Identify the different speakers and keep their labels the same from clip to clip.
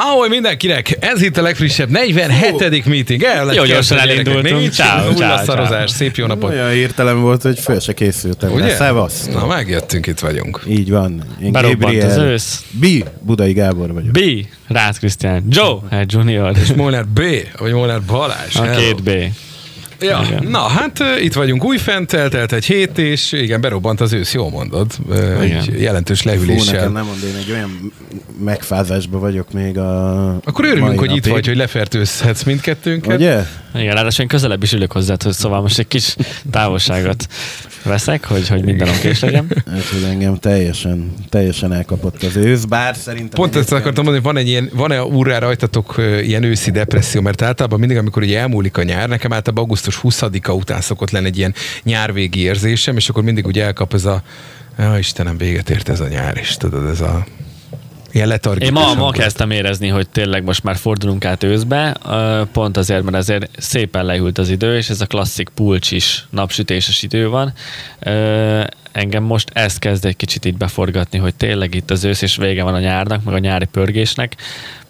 Speaker 1: Ahol mindenkinek, ez itt a legfrissebb 47. meeting. El
Speaker 2: Jó, gyorsan elindultunk. Ciao, ciao.
Speaker 1: Szép jó napot.
Speaker 3: Olyan hirtelen volt, hogy föl se készültem.
Speaker 1: Ugye?
Speaker 3: Szevasz.
Speaker 1: Na, megjöttünk, itt vagyunk.
Speaker 3: Így van. Én Gabriel.
Speaker 2: az ősz.
Speaker 3: B. Budai Gábor vagyok.
Speaker 2: B. Rácz Krisztián. Joe. Hát Junior.
Speaker 1: És Molnár B, vagy Molnár Balázs.
Speaker 2: A két B.
Speaker 1: Ja,
Speaker 2: Igen.
Speaker 1: na hát itt vagyunk újfent, eltelt egy hét, és igen, berobbant az ősz, jól mondod.
Speaker 2: Igen.
Speaker 1: egy jelentős
Speaker 3: Fú, nekem
Speaker 1: lehűléssel.
Speaker 3: nem mond, én egy olyan megfázásban vagyok még a
Speaker 1: Akkor örülünk, hogy itt
Speaker 3: napig.
Speaker 1: vagy, hogy lefertőzhetsz mindkettőnket.
Speaker 3: Ugye?
Speaker 2: Igen, ráadásul én közelebb is ülök hozzá, hogy szóval most egy kis távolságot veszek, hogy, hogy minden okés legyen.
Speaker 3: Hát, hogy engem teljesen, teljesen elkapott az ősz, bár szerintem...
Speaker 1: Pont ezt akartam mondani, hogy van egy ilyen, van-e úrrá rajtatok ilyen őszi depresszió, mert általában mindig, amikor ugye elmúlik a nyár, nekem általában augusztus 20-a után szokott lenni egy ilyen nyárvégi érzésem, és akkor mindig ugye elkap ez a, ja, Istenem, véget ért ez a nyár, és tudod, ez a ilyen letargikus.
Speaker 2: Én ma, ma kezdtem érezni, hogy tényleg most már fordulunk át őszbe, pont azért, mert azért szépen lehűlt az idő, és ez a klasszik pulcsis, napsütéses idő van. Engem most ez kezd egy kicsit itt beforgatni, hogy tényleg itt az ősz, és vége van a nyárnak, meg a nyári pörgésnek.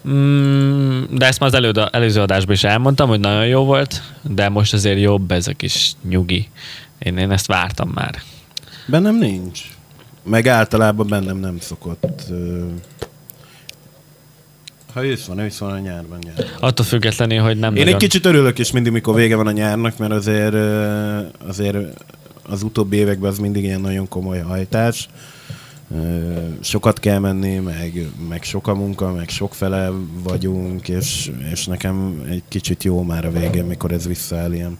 Speaker 2: Mm, De ezt már az elő, előző adásban is elmondtam, hogy nagyon jó volt, de most azért jobb ez a kis nyugi. Én, én ezt vártam már.
Speaker 3: Bennem nincs. Meg általában bennem nem szokott... Ha ősz van, ősz van a nyárban nyár.
Speaker 2: Attól függetlenül, hogy nem
Speaker 3: Én egy
Speaker 2: nagyon...
Speaker 3: kicsit örülök is mindig, mikor vége van a nyárnak, mert azért, azért az utóbbi években az mindig ilyen nagyon komoly hajtás. Sokat kell menni, meg, meg sok a munka, meg sok fele vagyunk, és, és nekem egy kicsit jó már a végén, mikor ez visszaáll ilyen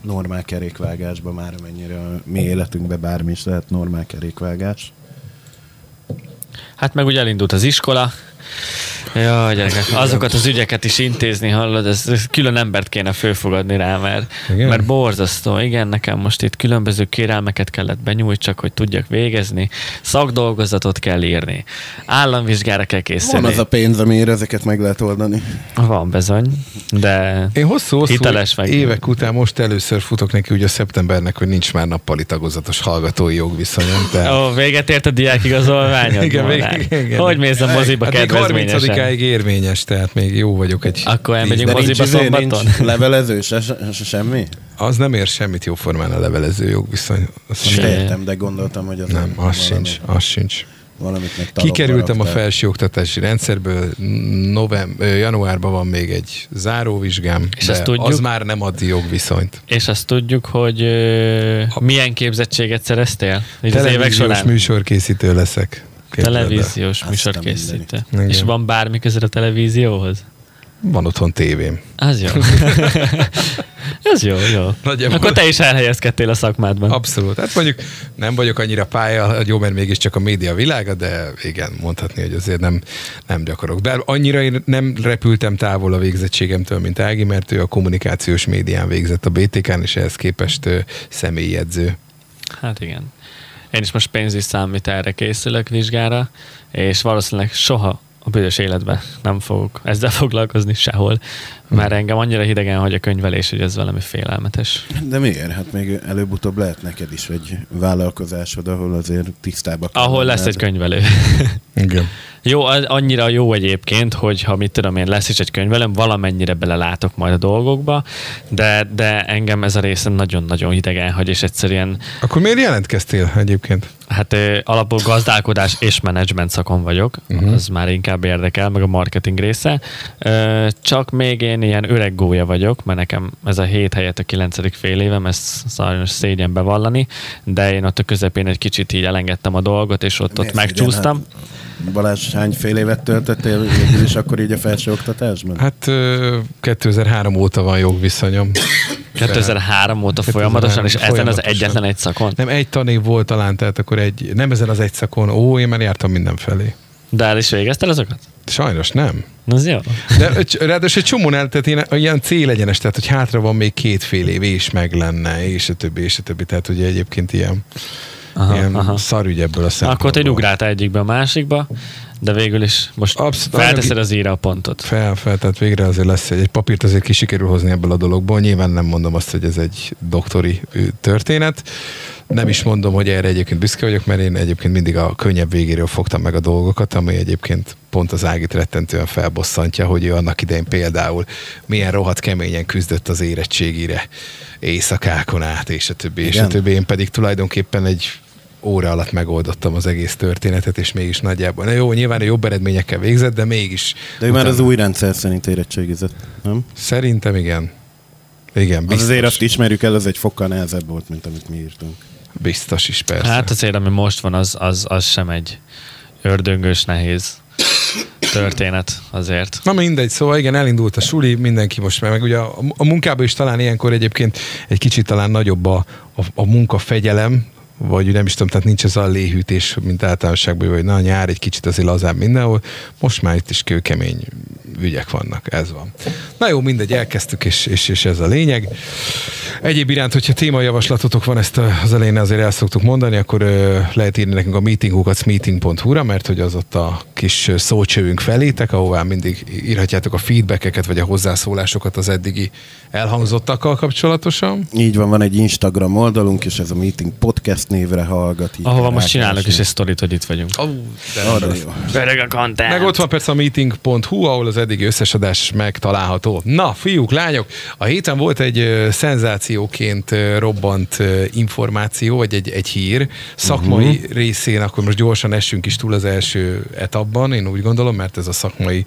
Speaker 3: normál kerékvágásba, már amennyire a mi életünkben bármi is lehet normál kerékvágás.
Speaker 2: Hát meg ugye elindult az iskola. Ja, gyerekek, azokat az ügyeket is intézni, hallod, ez, ez külön embert kéne fölfogadni rá, mert,
Speaker 1: Igen?
Speaker 2: mert borzasztó. Igen, nekem most itt különböző kérelmeket kellett benyújtsak, hogy tudjak végezni, szakdolgozatot kell írni, államvizsgára kell készíteni.
Speaker 3: Van az a pénz, amire ezeket meg lehet oldani.
Speaker 2: Van bizony, de
Speaker 1: Én hosszú-hosszú
Speaker 2: Hiteles meg.
Speaker 1: évek után most először futok neki ugye szeptembernek, hogy nincs már nappali tagozatos hallgatói jogviszonyom. De...
Speaker 2: Ó, véget ért a diák igazolványod?
Speaker 1: Igen, még- igen.
Speaker 2: Hogy mész a moziba
Speaker 1: hát
Speaker 2: kedvezményesen?
Speaker 1: 30-áig érvényes, tehát még jó vagyok egy...
Speaker 2: Akkor elmegyünk moziba
Speaker 3: izé,
Speaker 2: szombaton?
Speaker 3: nincs levelező, se, se, se, semmi?
Speaker 1: Az nem ér semmit jóformán a levelező jogviszony. Az
Speaker 3: értem, de gondoltam, hogy az
Speaker 1: Nem, az
Speaker 3: valami,
Speaker 1: sincs, az sincs.
Speaker 3: Valamit meg
Speaker 1: Kikerültem a felsőoktatási rendszerből, novem, ö, januárban van még egy záróvizsgám,
Speaker 2: És
Speaker 1: de
Speaker 2: azt tudjuk?
Speaker 1: az már nem ad jogviszonyt.
Speaker 2: És azt tudjuk, hogy ö, milyen képzettséget szereztél így az évek során?
Speaker 1: műsorkészítő leszek. Képzeld el.
Speaker 2: Televíziós műsorkészítő. És van bármi között a televízióhoz?
Speaker 1: Van otthon tévém.
Speaker 2: Az jó. Ez jó, jó.
Speaker 1: Nagyjából.
Speaker 2: Akkor te is elhelyezkedtél a szakmádban.
Speaker 1: Abszolút. Hát mondjuk nem vagyok annyira pálya, jó, mert mégiscsak a média világa, de igen, mondhatni, hogy azért nem, nem gyakorok. De annyira én nem repültem távol a végzettségemtől, mint Ági, mert ő a kommunikációs médián végzett a BTK-n, és ehhez képest személyjegyző.
Speaker 2: Hát igen. Én is most pénzügy számítára készülök vizsgára, és valószínűleg soha a büdös életben nem fogok ezzel foglalkozni sehol, mert engem annyira hidegen hagy a könyvelés, hogy ez valami félelmetes.
Speaker 3: De miért? Hát még előbb-utóbb lehet neked is egy vállalkozásod, ahol azért tisztába kell
Speaker 2: Ahol lesz egy könyvelő.
Speaker 1: Igen.
Speaker 2: Jó, az annyira jó egyébként, hogy ha mit tudom én, lesz is egy könyvelem, valamennyire belelátok majd a dolgokba, de, de engem ez a része nagyon-nagyon hidegen hagy, és egyszerűen
Speaker 1: Akkor miért jelentkeztél egyébként?
Speaker 2: Hát alapból gazdálkodás és menedzsment szakon vagyok, uh-huh. az már inkább érdekel, meg a marketing része. Csak még én ilyen öreg gólya vagyok, mert nekem ez a hét helyett a kilencedik fél évem, ezt sajnos szégyen bevallani, de én ott a közepén egy kicsit így elengedtem a dolgot, és ott, ott megcsúsztam.
Speaker 3: szégyen? Hát Balázs, hány fél évet töltöttél is akkor így a felsőoktatásban?
Speaker 1: Hát ö, 2003 óta van jogviszonyom.
Speaker 2: 2003 óta folyamatosan, és ezen az
Speaker 1: folyamatosan.
Speaker 2: egyetlen egy szakon.
Speaker 1: Nem, egy tanév volt talán, tehát akkor egy, nem ezen az egy szakon, ó, én már jártam mindenfelé.
Speaker 2: De el is végeztél azokat?
Speaker 1: Sajnos nem.
Speaker 2: Az jó.
Speaker 1: De ráadásul egy csomónál, tehát ilyen, ilyen célegyenes, tehát hogy hátra van még két fél év, és meg lenne, és a többi, és a többi. Tehát ugye egyébként ilyen,
Speaker 2: Aha,
Speaker 1: ilyen
Speaker 2: aha.
Speaker 1: szarügy ebből a szempontból.
Speaker 2: Akkor te ugráltál egyikbe a másikba, De végül is most
Speaker 1: Abszolút.
Speaker 2: felteszed az íra a pontot.
Speaker 1: Fel, fel, tehát végre azért lesz egy, egy papírt azért ki sikerül hozni ebből a dologból. Nyilván nem mondom azt, hogy ez egy doktori történet. Nem is mondom, hogy erre egyébként büszke vagyok, mert én egyébként mindig a könnyebb végéről fogtam meg a dolgokat, ami egyébként pont az Ágit rettentően felbosszantja, hogy ő annak idején például milyen rohadt keményen küzdött az érettségire éjszakákon át, és a többi, és a
Speaker 3: Igen.
Speaker 1: többi. Én pedig tulajdonképpen egy óra alatt megoldottam az egész történetet, és mégis nagyjából. Na jó, nyilván a jobb eredményekkel végzett, de mégis.
Speaker 3: De ő már
Speaker 1: utána-
Speaker 3: az új rendszer szerint érettségizett, nem?
Speaker 1: Szerintem igen. Igen,
Speaker 3: Az
Speaker 1: biztos,
Speaker 3: azért azt ismerjük el, az egy fokkal nehezebb volt, mint amit mi írtunk.
Speaker 1: biztos is persze.
Speaker 2: Hát azért, ami most van, az, az, az sem egy ördöngös, nehéz történet azért.
Speaker 1: Na mindegy, szóval igen, elindult a suli, mindenki most meg, meg ugye a, a munkában is talán ilyenkor egyébként egy kicsit talán nagyobb a, a, a munkafegyelem, vagy nem is tudom, tehát nincs ez a léhűtés, mint általánosságban, hogy na, nyár egy kicsit azért lazább mindenhol. Most már itt is kőkemény ügyek vannak, ez van. Na jó, mindegy, elkezdtük, és, és, és ez a lényeg. Egyéb iránt, hogyha témajavaslatotok van, ezt az elején azért el szoktuk mondani, akkor ö, lehet írni nekünk a meetingukat meeting.hu-ra, mert hogy az ott a kis szócsövünk felétek, ahová mindig írhatjátok a feedbackeket, vagy a hozzászólásokat az eddigi elhangzottakkal kapcsolatosan.
Speaker 3: Így van, van egy Instagram oldalunk, és ez a Meeting Podcast névre hallgat.
Speaker 2: Ahova
Speaker 3: kell
Speaker 2: most csinálok is egy sztorit, hogy itt vagyunk.
Speaker 1: Oh, de
Speaker 3: Arra jó.
Speaker 2: A content.
Speaker 1: Meg ott van persze a meeting.hu, ahol az eddigi összes adás megtalálható. Na, fiúk, lányok, a héten volt egy szenzációként robbant információ, vagy egy, egy hír. Szakmai uh-huh. részén, akkor most gyorsan essünk is túl az első etapban, én úgy gondolom, mert ez a szakmai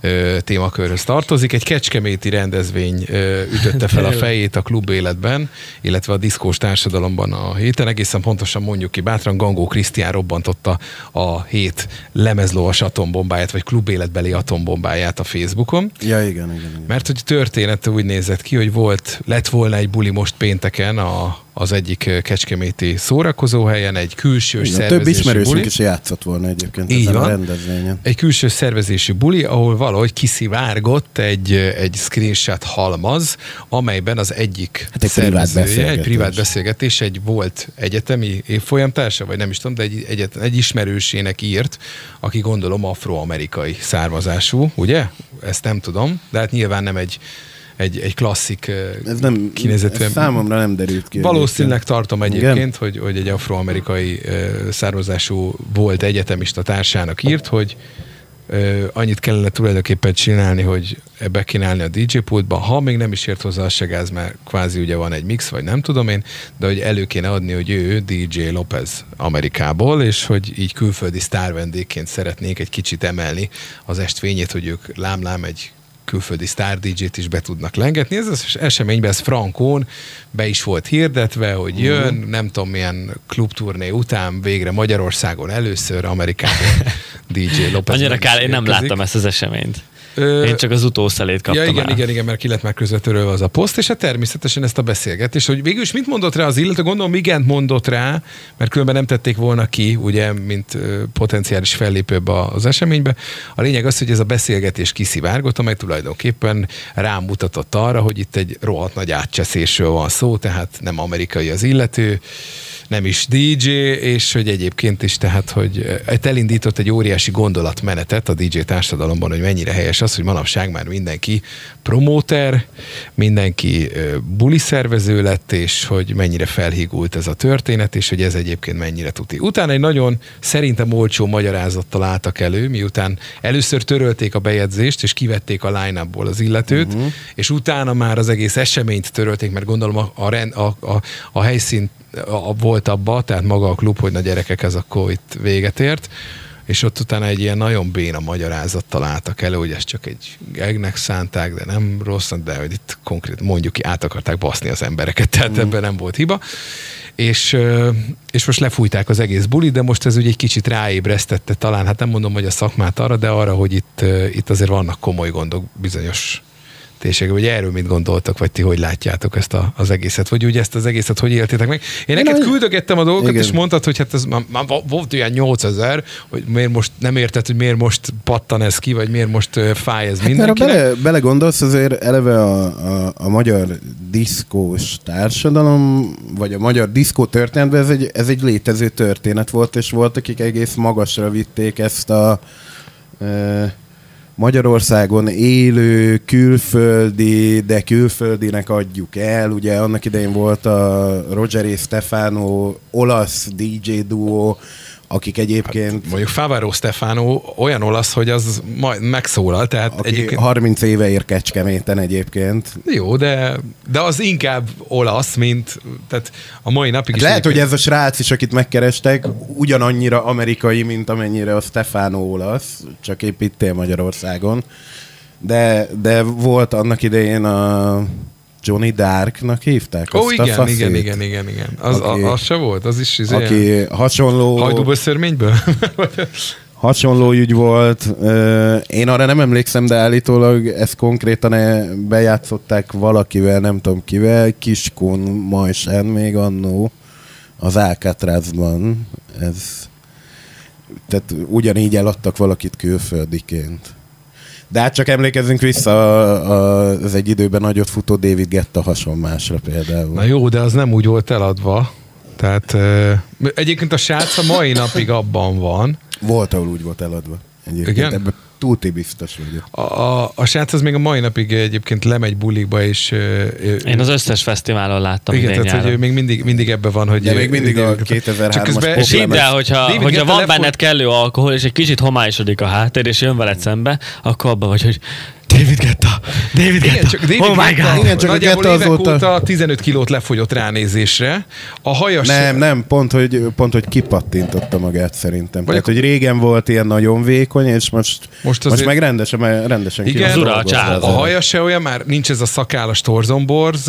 Speaker 1: ö, témakörhöz tartozik. Egy kecskeméti rendezvény ö, ütötte fel a fejét a klub életben, illetve a diszkós társadalomban a héten. Egészen pontosan mondjuk ki, bátran Gangó Krisztián robbantotta a hét lemezlovas atombombáját, vagy klub életbeli atombombáját a Facebookon.
Speaker 3: Ja, igen, igen. igen.
Speaker 1: Mert hogy a történet úgy nézett ki, hogy volt, lett volna egy buli most pénteken a, az egyik kecskeméti szórakozóhelyen, egy külsős
Speaker 3: igen több ismerősünk
Speaker 1: buli.
Speaker 3: is játszott volna egyébként
Speaker 1: Így
Speaker 3: ezen a
Speaker 1: van.
Speaker 3: rendezvényen.
Speaker 1: Egy külső szervezésű buli, ahol valahogy kiszivárgott egy, egy screenshot halmaz, amelyben az egyik
Speaker 3: Hát egy privát
Speaker 1: szervezője, egy
Speaker 3: beszélgetés.
Speaker 1: privát beszélgetés, egy volt egyetemi évfolyamtársa, vagy nem is tudom, de egy, egy, egy ismerősének írt, aki gondolom afroamerikai származású, ugye? Ezt nem tudom, de hát nyilván nem egy, egy, egy klasszik
Speaker 3: Ez nem,
Speaker 1: kinézetű
Speaker 3: ez számomra nem derült ki.
Speaker 1: Valószínűleg tartom
Speaker 3: Igen.
Speaker 1: egyébként, hogy, hogy egy afroamerikai származású volt egyetemista társának írt, hogy annyit kellene tulajdonképpen csinálni, hogy bekínálni a DJ pultba, ha még nem is ért hozzá a se gáz, mert kvázi ugye van egy mix, vagy nem tudom én, de hogy elő kéne adni, hogy ő DJ Lopez Amerikából, és hogy így külföldi sztár vendégként szeretnék egy kicsit emelni az estvényét, hogy ők lám-lám egy külföldi sztár DJ-t is be tudnak lengetni. Ez az eseményben, ez Frankón be is volt hirdetve, hogy
Speaker 2: Mhm.
Speaker 1: jön, uh-huh. nem tudom milyen klubturné után, végre Magyarországon először Amerikában DJ Lopez.
Speaker 2: Annyira kár, én nem láttam ezt az eseményt.
Speaker 1: Ö,
Speaker 2: Én csak az utószelét kaptam
Speaker 1: Ja, igen,
Speaker 2: el.
Speaker 1: igen, igen, mert ki lett már közvetörölve az a poszt, és hát természetesen ezt a beszélgetést, hogy végül is mit mondott rá az illető, gondolom igent mondott rá, mert különben nem tették volna ki, ugye, mint potenciális fellépőbb az eseménybe. A lényeg az, hogy ez a beszélgetés kiszivárgott, amely tulajdonképpen rámutatott arra, hogy itt egy rohadt nagy átcseszésről van szó, tehát nem amerikai az illető, nem is DJ, és hogy egyébként is, tehát, hogy elindított egy óriási gondolatmenetet a DJ társadalomban, hogy mennyire helyes az, hogy manapság már mindenki promóter, mindenki ö, buli szervező lett, és hogy mennyire felhígult ez a történet, és hogy ez egyébként mennyire tuti. Utána egy nagyon szerintem olcsó magyarázattal álltak elő, miután először törölték a bejegyzést, és kivették a line az illetőt, uh-huh. és utána már az egész eseményt törölték, mert gondolom a, a, rend- a, a, a helyszín a, a, volt abba, tehát maga a klub, hogy na gyerekek, ez akkor itt véget ért, és ott utána egy ilyen nagyon béna magyarázattal álltak elő, hogy ez csak egy gegnek szánták, de nem rossz, de hogy itt konkrét mondjuk ki, át akarták baszni az embereket, tehát mm. ebben nem volt hiba. És, és most lefújták az egész bulit, de most ez ugye egy kicsit ráébresztette talán, hát nem mondom, hogy a szakmát arra, de arra, hogy itt, itt azért vannak komoly gondok bizonyos térségek, vagy erről mit gondoltak, vagy ti hogy látjátok ezt a, az egészet, vagy ugye ezt az egészet hogy éltétek meg. Én neked
Speaker 3: nagy-
Speaker 1: küldögettem a dolgokat,
Speaker 3: Igen.
Speaker 1: és mondtad, hogy hát ez már, már volt olyan 8000, hogy miért most nem érted, hogy miért most pattan ez ki, vagy miért most fáj ez
Speaker 3: Hát
Speaker 1: mindenkinek.
Speaker 3: bele, belegondolsz, azért eleve a, a, a magyar diszkós társadalom, vagy a magyar diszkó történetben ez egy, ez egy létező történet volt, és volt, akik egész magasra vitték ezt a, ö, Magyarországon élő külföldi, de külföldinek adjuk el. Ugye annak idején volt a Roger és Stefano olasz DJ duo, akik egyébként...
Speaker 1: Hát, mondjuk Favaro Stefano olyan olasz, hogy az majd megszólal, tehát
Speaker 3: aki
Speaker 1: egyébként...
Speaker 3: 30 éve ér Kecskeméten egyébként.
Speaker 1: Jó, de, de az inkább olasz, mint tehát a mai napig is...
Speaker 3: Hát lehet, hogy ez a srác is, akit megkerestek, ugyanannyira amerikai, mint amennyire a Stefano olasz, csak épp itt él Magyarországon. De, de volt annak idején a Johnny Darknak hívták?
Speaker 1: Ó,
Speaker 3: azt a
Speaker 1: igen, igen, igen, igen, igen. Az,
Speaker 3: Aki-
Speaker 1: a, az se volt, az is izé,
Speaker 3: Aki hasonló,
Speaker 1: hajdúböszörményből?
Speaker 3: hasonló ügy volt. Én arra nem emlékszem, de állítólag ezt konkrétan eh, bejátszották valakivel, nem tudom kivel, Kiskun Majsen még annó az Alcatrazban. Ez, tehát ugyanígy eladtak valakit külföldiként. De hát csak emlékezzünk vissza a- a- az egy időben nagyot futó David Getta hasonmásra például.
Speaker 1: Na jó, de az nem úgy volt eladva. Tehát egyébként a srác a mai napig abban van.
Speaker 3: Volt, ahol úgy volt eladva. Egyébként
Speaker 1: Igen?
Speaker 3: ebben túlti biztos vagyok.
Speaker 1: A, a, a srác az még a mai napig egyébként lemegy bulikba, és...
Speaker 2: Én az összes fesztiválon láttam
Speaker 1: igen, tehát hogy ő
Speaker 2: nyáron.
Speaker 1: még mindig, mindig ebben van, hogy...
Speaker 3: De még mindig a
Speaker 1: Csak
Speaker 3: 2003-as
Speaker 1: közben-
Speaker 3: pop
Speaker 2: És hidd el, hogyha,
Speaker 1: David
Speaker 2: hogyha van
Speaker 1: lefog-
Speaker 2: benned kellő alkohol, és egy kicsit homályosodik a háttér, és jön veled szembe, akkor abban vagy, hogy David Guetta, David
Speaker 1: Igen,
Speaker 2: Guetta,
Speaker 1: csak David
Speaker 2: oh my god.
Speaker 3: Igen, csak a
Speaker 1: nagyjából
Speaker 3: Guetta
Speaker 1: évek
Speaker 3: azóta-
Speaker 1: óta 15 kilót lefogyott ránézésre. A haja se-
Speaker 3: Nem, nem, pont hogy, pont, hogy kipattintotta magát szerintem.
Speaker 1: Vagy
Speaker 3: Tehát, hogy régen volt ilyen nagyon vékony, és most,
Speaker 1: Most
Speaker 3: most,
Speaker 1: azért-
Speaker 3: meg rendesen, rendesen ki
Speaker 1: Igen,
Speaker 2: az ura a
Speaker 3: az
Speaker 1: A haja se olyan, már nincs ez a szakállas torzomborz,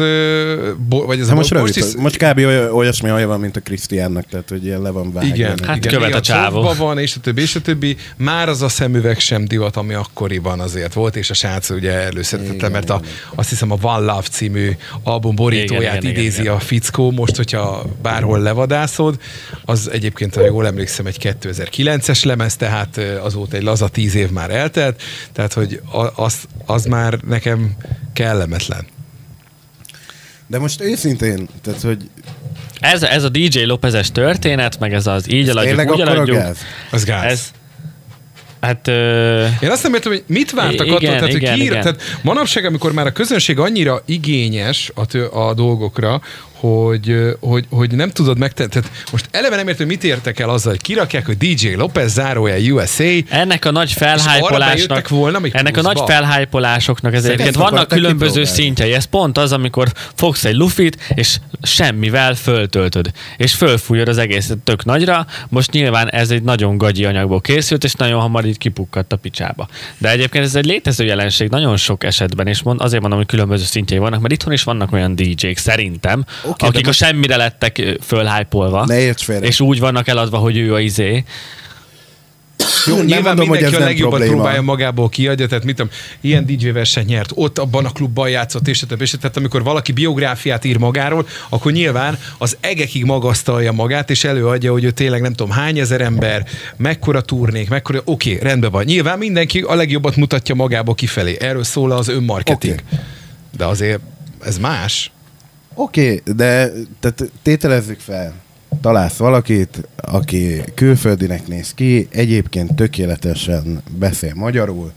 Speaker 1: vagy ez a
Speaker 3: Hát most, rövid,
Speaker 1: is-
Speaker 3: most kb. oly- olyasmi haja van, mint a Krisztiánnak, tehát hogy ilyen le van vágva.
Speaker 1: Igen,
Speaker 2: Hát
Speaker 1: igen,
Speaker 2: követ
Speaker 1: igen,
Speaker 2: a csávó.
Speaker 1: van, és a többi, és a többi. Már az a szemüveg sem divat, ami akkoriban azért volt, és a srác ugye előszedetlen, mert a, azt hiszem a One Love című album borítóját
Speaker 2: Igen, igen,
Speaker 1: idézi
Speaker 2: igen,
Speaker 1: a fickó, most, hogyha bárhol levadászod, az egyébként, ha jól emlékszem, egy 2009-es lemez, tehát azóta egy laza tíz év már eltelt, tehát, hogy az, az már nekem kellemetlen.
Speaker 3: De most őszintén, tehát hogy
Speaker 2: Ez, ez a DJ Lopezes történet, meg ez az így eladjuk, úgy eladjuk.
Speaker 1: Az gáz.
Speaker 2: Ez, hát... Ö,
Speaker 1: Én azt nem értem, hogy mit vártak
Speaker 2: Igen,
Speaker 1: attól, tehát, hogy
Speaker 2: igen,
Speaker 1: kiír,
Speaker 2: igen.
Speaker 1: tehát manapság, amikor már a közönség annyira igényes a, tő, a dolgokra, hogy, hogy, hogy nem tudod megtenni. Tehát most eleve nem értem, mit értek el azzal, hogy kirakják, hogy DJ Lopez zárója USA,
Speaker 2: Ennek a nagy felhájpolásnak,
Speaker 1: volna
Speaker 2: ennek a nagy
Speaker 1: pluszba?
Speaker 2: felhájpolásoknak ez egyébként vannak különböző
Speaker 3: kipróbálni.
Speaker 2: szintjei. Ez pont az, amikor fogsz egy lufit, és semmivel föltöltöd, és fölfújod az egészet tök nagyra. Most nyilván ez egy nagyon gagyi anyagból készült, és nagyon hamar így kipukkadt a picsába. De egyébként ez egy létező jelenség nagyon sok esetben, és mond, azért mondom, hogy különböző szintjei vannak, mert itthon is vannak olyan DJ-k szerintem,
Speaker 3: De
Speaker 2: akik a semmire lettek fölhájpolva,
Speaker 3: Ne érts félre.
Speaker 2: és úgy vannak eladva, hogy ő a izé.
Speaker 1: Jó,
Speaker 3: Nem
Speaker 1: nyilván
Speaker 3: mondom, hogy
Speaker 1: mindenki
Speaker 3: ez
Speaker 1: a legjobbat
Speaker 3: probléma.
Speaker 1: próbálja magából kiadja, tehát mit tudom, ilyen DJ versenyt nyert, ott abban a klubban játszott, és többi, és tehát amikor valaki biográfiát ír magáról, akkor nyilván az egekig magasztalja magát, és előadja, hogy ő tényleg nem tudom hány ezer ember, mekkora turnék, mekkora, oké, okay, rendben van. Nyilván mindenki a legjobbat mutatja magából kifelé. Erről szól az önmarketing.
Speaker 3: Oké.
Speaker 1: De azért ez más.
Speaker 3: Oké, okay, de tehát tételezzük fel. Találsz valakit, aki külföldinek néz ki, egyébként tökéletesen beszél magyarul,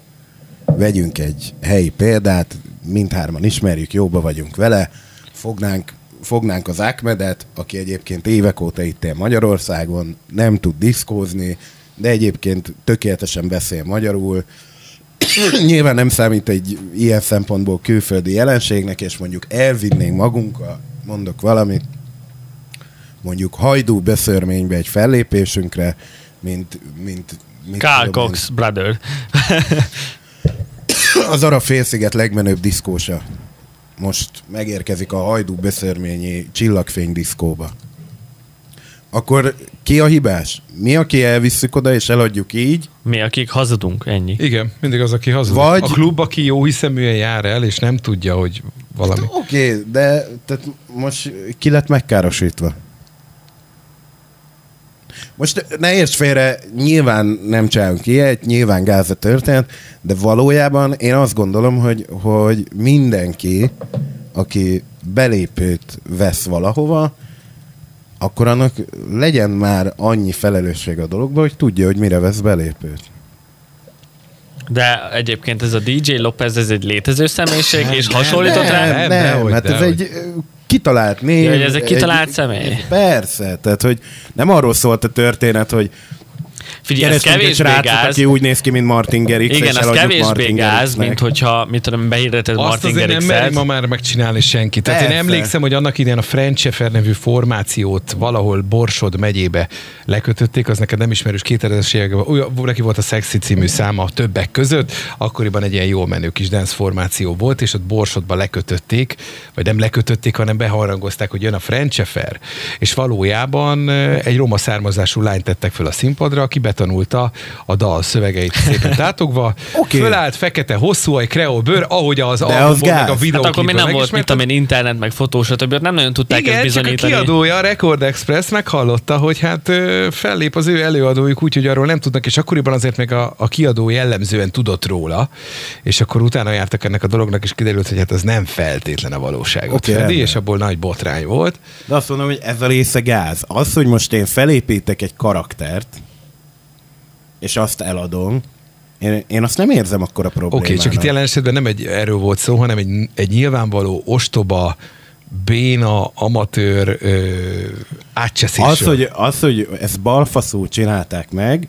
Speaker 3: vegyünk egy helyi példát, mindhárman ismerjük, jóba vagyunk vele, fognánk, fognánk az Ahmedet, aki egyébként évek óta itt él Magyarországon, nem tud diszkózni, de egyébként tökéletesen beszél magyarul, nyilván nem számít egy ilyen szempontból külföldi jelenségnek, és mondjuk elvinnénk magunkkal, mondok valamit, mondjuk hajdú beszörménybe egy fellépésünkre, mint, mint, mint
Speaker 2: Carl
Speaker 3: tudom
Speaker 2: Cox brother.
Speaker 3: az arab félsziget legmenőbb diszkósa. Most megérkezik a hajdú beszörményi csillagfény diszkóba. Akkor ki a hibás? Mi, aki elvisszük oda és eladjuk így,
Speaker 2: Mi, akik hazudunk, ennyi.
Speaker 1: Igen, mindig az, aki hazudik.
Speaker 3: Vagy-
Speaker 1: A klub, aki jó hiszeműen jár el, és nem tudja, hogy valami.
Speaker 3: Oké, okay, de tehát most ki lett megkárosítva? Most ne érts félre, nyilván nem csinálunk ilyet, nyilván gáz a történet, de valójában én azt gondolom, hogy, hogy mindenki, aki belépőt vesz valahova, akkor annak legyen már annyi felelősség a dologban, hogy tudja, hogy mire vesz belépőt.
Speaker 2: De egyébként ez a DJ Lopez, ez egy létező személyiség, és
Speaker 1: nem,
Speaker 2: hasonlított rá?
Speaker 1: nem,
Speaker 3: Nem, nem, hát ez
Speaker 1: dehogy.
Speaker 3: egy kitalált név.
Speaker 2: Ja, hogy ez egy kitalált személy?
Speaker 3: Persze, tehát hogy nem arról szólt a történet, hogy
Speaker 2: Figyelj, ez kevésbé
Speaker 3: srácot,
Speaker 2: gáz.
Speaker 3: aki úgy néz ki, mint Martin Gerix,
Speaker 2: Igen,
Speaker 3: eladjuk
Speaker 2: kevésbé gáz, mint hogyha, mit tudom, behirdeted
Speaker 1: Azt
Speaker 2: Martin
Speaker 1: azért nem meri
Speaker 2: Gerixet.
Speaker 1: ma már megcsinálni senki. Tehát én
Speaker 3: Persze.
Speaker 1: emlékszem, hogy annak idején a Frenchefer nevű formációt valahol Borsod megyébe lekötötték, az neked nem ismerős 2000-es években. Neki volt a Sexy című száma a többek között, akkoriban egy ilyen jól menő kis dance formáció volt, és ott Borsodba lekötötték, vagy nem lekötötték, hanem beharangozták, hogy jön a Frenchefer, és valójában eh, egy roma származású lányt tettek fel a színpadra, aki betanulta a dal szövegeit szépen tátogva,
Speaker 3: Oké.
Speaker 1: fölállt, fekete, hosszú, egy kreol bőr, ahogy az
Speaker 3: az
Speaker 1: albumon, meg
Speaker 3: gáz.
Speaker 1: a videó
Speaker 2: Hát akkor még nem volt, mint amilyen internet, meg fotó, stb. Nem nagyon tudták
Speaker 1: igen,
Speaker 2: ezt
Speaker 1: csak a
Speaker 2: bizonyítani.
Speaker 1: kiadója, a Record Express meghallotta, hogy hát fellép az ő előadójuk úgy, hogy arról nem tudnak, és akkoriban azért még a, a kiadó jellemzően tudott róla, és akkor utána jártak ennek a dolognak, és kiderült, hogy hát ez nem feltétlen a valóságot okay, fedi, és abból nagy botrány volt.
Speaker 3: De azt mondom, hogy ez a része gáz. Az, hogy most én felépítek egy karaktert, és azt eladom, én, én azt nem érzem akkor a
Speaker 1: Oké,
Speaker 3: problémának.
Speaker 1: okay, csak itt jelen esetben nem egy erről volt szó, hanem egy, egy nyilvánvaló ostoba, béna, amatőr ö, átcseszésről.
Speaker 3: az, hogy, az, hogy ezt balfaszul csinálták meg,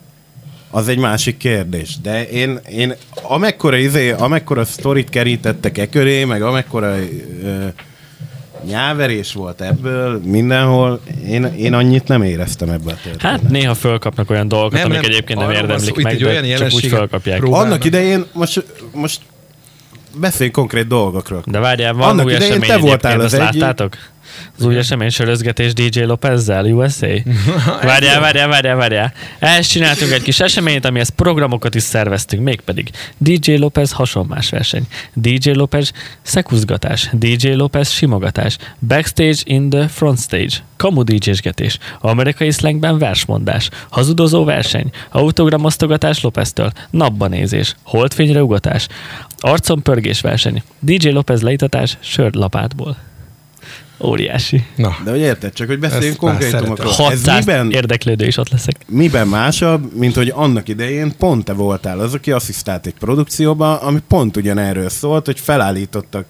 Speaker 3: az egy másik kérdés. De én, én amekkora, izé, amekkora sztorit kerítettek e köré, meg amekkora ö, nyáverés volt ebből mindenhol, én, én annyit nem éreztem ebből a történetből.
Speaker 2: Hát néha fölkapnak olyan dolgokat,
Speaker 1: Nem,
Speaker 2: amik
Speaker 1: nem,
Speaker 2: egyébként nem érdemlik
Speaker 1: szó,
Speaker 2: meg,
Speaker 1: egy
Speaker 2: de
Speaker 1: olyan
Speaker 2: csak úgy fölkapják.
Speaker 1: prób- próbálnak.
Speaker 3: Annak idején, most, most beszélj konkrét dolgokról.
Speaker 2: De várjál, van
Speaker 3: Annak
Speaker 2: új
Speaker 3: idején
Speaker 2: esemény
Speaker 3: te voltál
Speaker 2: egyébként,
Speaker 3: az egyik-
Speaker 2: láttátok? Az új esemény sörözgetés DJ Lopezzel, USA? Várjál, várjál, várjál, várjál. Ehhez csináltunk egy kis eseményt, amihez programokat is szerveztünk, mégpedig DJ Lopez hasonlás verseny, DJ Lopez szekuzgatás, DJ Lopez simogatás, backstage in the front stage, kamu DJ-sgetés, amerikai slangben versmondás, hazudozó verseny, autogramosztogatás Lopeztől, napba nézés, holdfényre ugatás, arcon pörgés verseny, DJ Lopez leítatás sörlapátból. Óriási.
Speaker 1: Na,
Speaker 3: De hogy érted, csak hogy beszéljünk konkrétumokról. Ez
Speaker 2: 600
Speaker 3: miben,
Speaker 2: érdeklődő is ott leszek.
Speaker 3: miben másabb, mint hogy annak idején pont te voltál az, aki asszisztált egy produkcióba, ami pont ugyanerről szólt, hogy felállítottak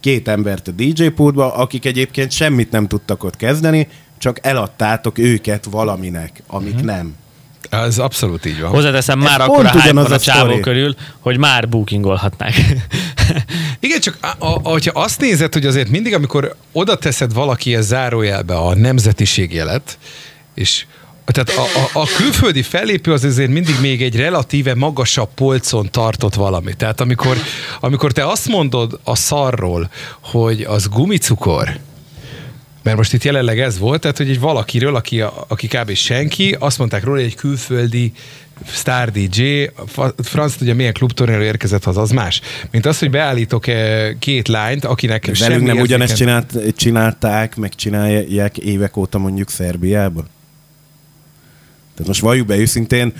Speaker 3: két embert a DJ pultba, akik egyébként semmit nem tudtak ott kezdeni, csak eladtátok őket valaminek, amik
Speaker 2: Mhm.
Speaker 3: nem.
Speaker 1: ez abszolút így van.
Speaker 2: Hozzáteszem,
Speaker 3: Ez
Speaker 2: már
Speaker 3: pont
Speaker 2: akkor a a
Speaker 3: a
Speaker 2: csávó körül, hogy már bookingolhatnák.
Speaker 1: Igen, csak a, a, hogyha azt nézed, hogy azért mindig, amikor oda teszed valakihez zárójelbe a nemzetiségjelet, és tehát a, a, a külföldi fellépő az azért mindig még egy relatíve magasabb polcon tartott valami. Tehát amikor, amikor te azt mondod a szarról, hogy az gumicukor, mert most itt jelenleg ez volt, tehát hogy egy valakiről, aki, aki kb. senki, azt mondták róla, hogy egy külföldi Star DJ, Franz tudja milyen klubtornáról érkezett haza, az más. Mint az, hogy beállítok eh, két lányt, akinek
Speaker 3: Velünk
Speaker 1: semmi
Speaker 3: nem
Speaker 1: érzéken-
Speaker 3: ugyanezt csinált, csinálták, meg csinálják évek óta mondjuk Szerbiában? Tehát most valljuk be őszintén,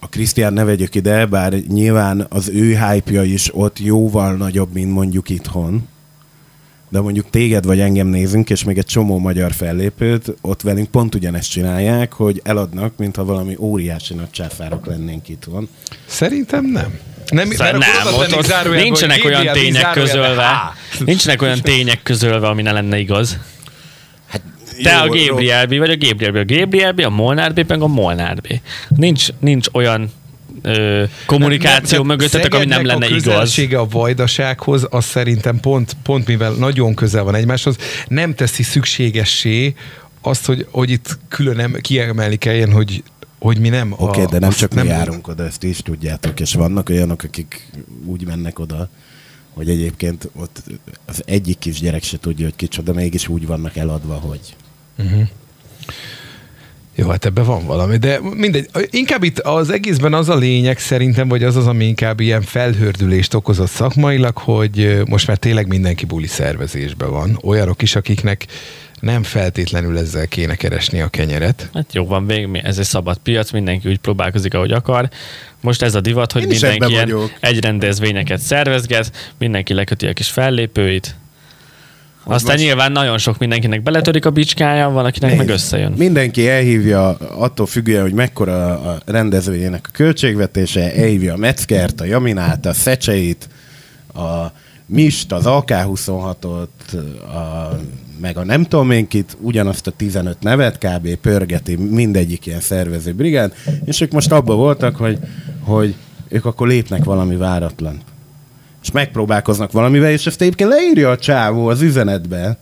Speaker 3: a Krisztián ne vegyük ide, bár nyilván az ő hype is ott jóval nagyobb, mint mondjuk itthon. De mondjuk téged vagy engem nézünk, és még egy csomó magyar fellépőt, ott velünk pont ugyanezt csinálják, hogy eladnak, mintha valami óriási nagy császárok lennénk itthon.
Speaker 1: Szerintem nem. Nem,
Speaker 2: Szóval
Speaker 1: akkor
Speaker 2: nem, ott, ott
Speaker 1: zárójelbe,
Speaker 2: nincsenek olyan tények közölve,
Speaker 1: há.
Speaker 2: nincsenek olyan tények közölve, ami ne lenne igaz.
Speaker 3: Hát,
Speaker 2: Te a
Speaker 3: jó, jó.
Speaker 2: Gabriel B vagy a Gabriel B. A Gabriel B, a Molnár B, meg a Molnár B. Nincs, nincs olyan ö, kommunikáció
Speaker 1: Nem, nem,
Speaker 2: mögöttetek, ami nem lenne
Speaker 1: a
Speaker 2: igaz.
Speaker 1: a vajdasághoz, az szerintem pont, pont mivel nagyon közel van egymáshoz, nem teszi szükségessé azt, hogy, hogy itt külön em- kiemelni kelljen, hogy hogy mi nem.
Speaker 3: Oké, okay, de nem csak nem mi járunk oda, ezt is tudjátok, és vannak olyanok, akik úgy mennek oda, hogy egyébként ott az egyik kisgyerek se tudja, hogy kicsoda, mégis úgy vannak eladva, hogy
Speaker 1: Jó, hát ebben van valami, de mindegy. Inkább itt az egészben az a lényeg szerintem, vagy az az, ami inkább ilyen felhördülést okozott szakmailag, hogy most már tényleg mindenki buli szervezésben van. Olyanok is, akiknek nem feltétlenül ezzel kéne keresni a kenyeret.
Speaker 2: Hát jó van, vég, mi- ez egy szabad piac, mindenki úgy próbálkozik, ahogy akar. Most ez a divat, hogy
Speaker 3: Én
Speaker 2: mindenki ilyen
Speaker 3: vagyok.
Speaker 2: egy rendezvényeket szervezget, mindenki leköti a kis fellépőit. Aztán
Speaker 3: most-
Speaker 2: nyilván nagyon sok mindenkinek beletörik a bicskája, van, akinek meg
Speaker 3: Nézd,
Speaker 2: összejön.
Speaker 3: Mindenki elhívja, attól függően, hogy mekkora a rendezvényének a költségvetése, elhívja a Metzgert, a Jaminát, a Szecseit, a Mist, az AK-26-ot, a, meg a nem tudom én kit, ugyanazt a 15 nevet kb. pörgeti mindegyik ilyen szervező brigád, és ők most abban voltak, hogy, hogy ők akkor lépnek valami váratlan. És megpróbálkoznak valamivel, és ezt egyébként leírja a csávó az üzenetbe,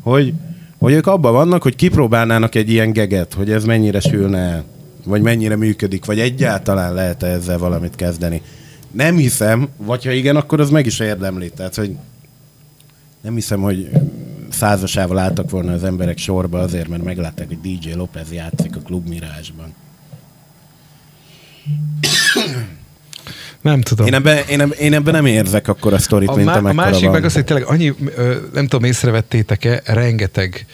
Speaker 3: hogy, hogy ők abban vannak, hogy kipróbálnának egy ilyen geget, hogy ez mennyire sülne el, vagy mennyire működik, vagy egyáltalán lehet -e ezzel valamit kezdeni. Nem hiszem, vagy ha igen, akkor az meg is érdemli. Tehát, hogy nem hiszem, hogy százasával álltak volna az emberek sorba azért, mert meglátták, hogy DJ López játszik a Klub Mirázsban.
Speaker 1: Nem tudom.
Speaker 3: Én ebben, én, ebben nem érzek akkor a sztorit,
Speaker 1: A,
Speaker 3: mint
Speaker 1: má- a másik
Speaker 3: van.
Speaker 1: meg az, hogy tényleg annyi, nem tudom, észrevettétek-e, rengeteg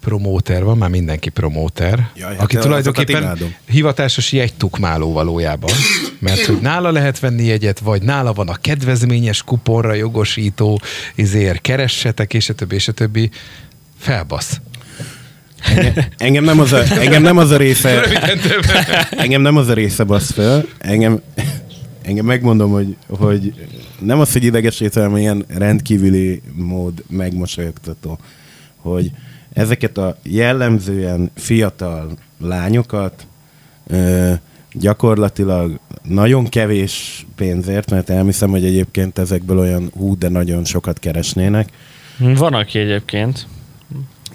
Speaker 1: promóter van, már mindenki promóter,
Speaker 3: Jaj, hát
Speaker 1: aki tulajdonképpen hivatásos jegytukmáló valójában, mert hogy nála lehet venni jegyet, vagy nála van a kedvezményes kuponra jogosító, izért keressetek, és a többi, és a többi. Felbasz.
Speaker 3: Engem nem az a, engem nem az a része, engem nem az a része basz föl, engem, engem megmondom, hogy, hogy nem az, hogy idegesítő, hanem ilyen rendkívüli mód megmosolyogtató, hogy ezeket a jellemzően fiatal lányokat ö, gyakorlatilag nagyon kevés pénzért, mert elhiszem, hogy egyébként ezekből olyan hú, de nagyon sokat keresnének.
Speaker 2: Van, aki egyébként.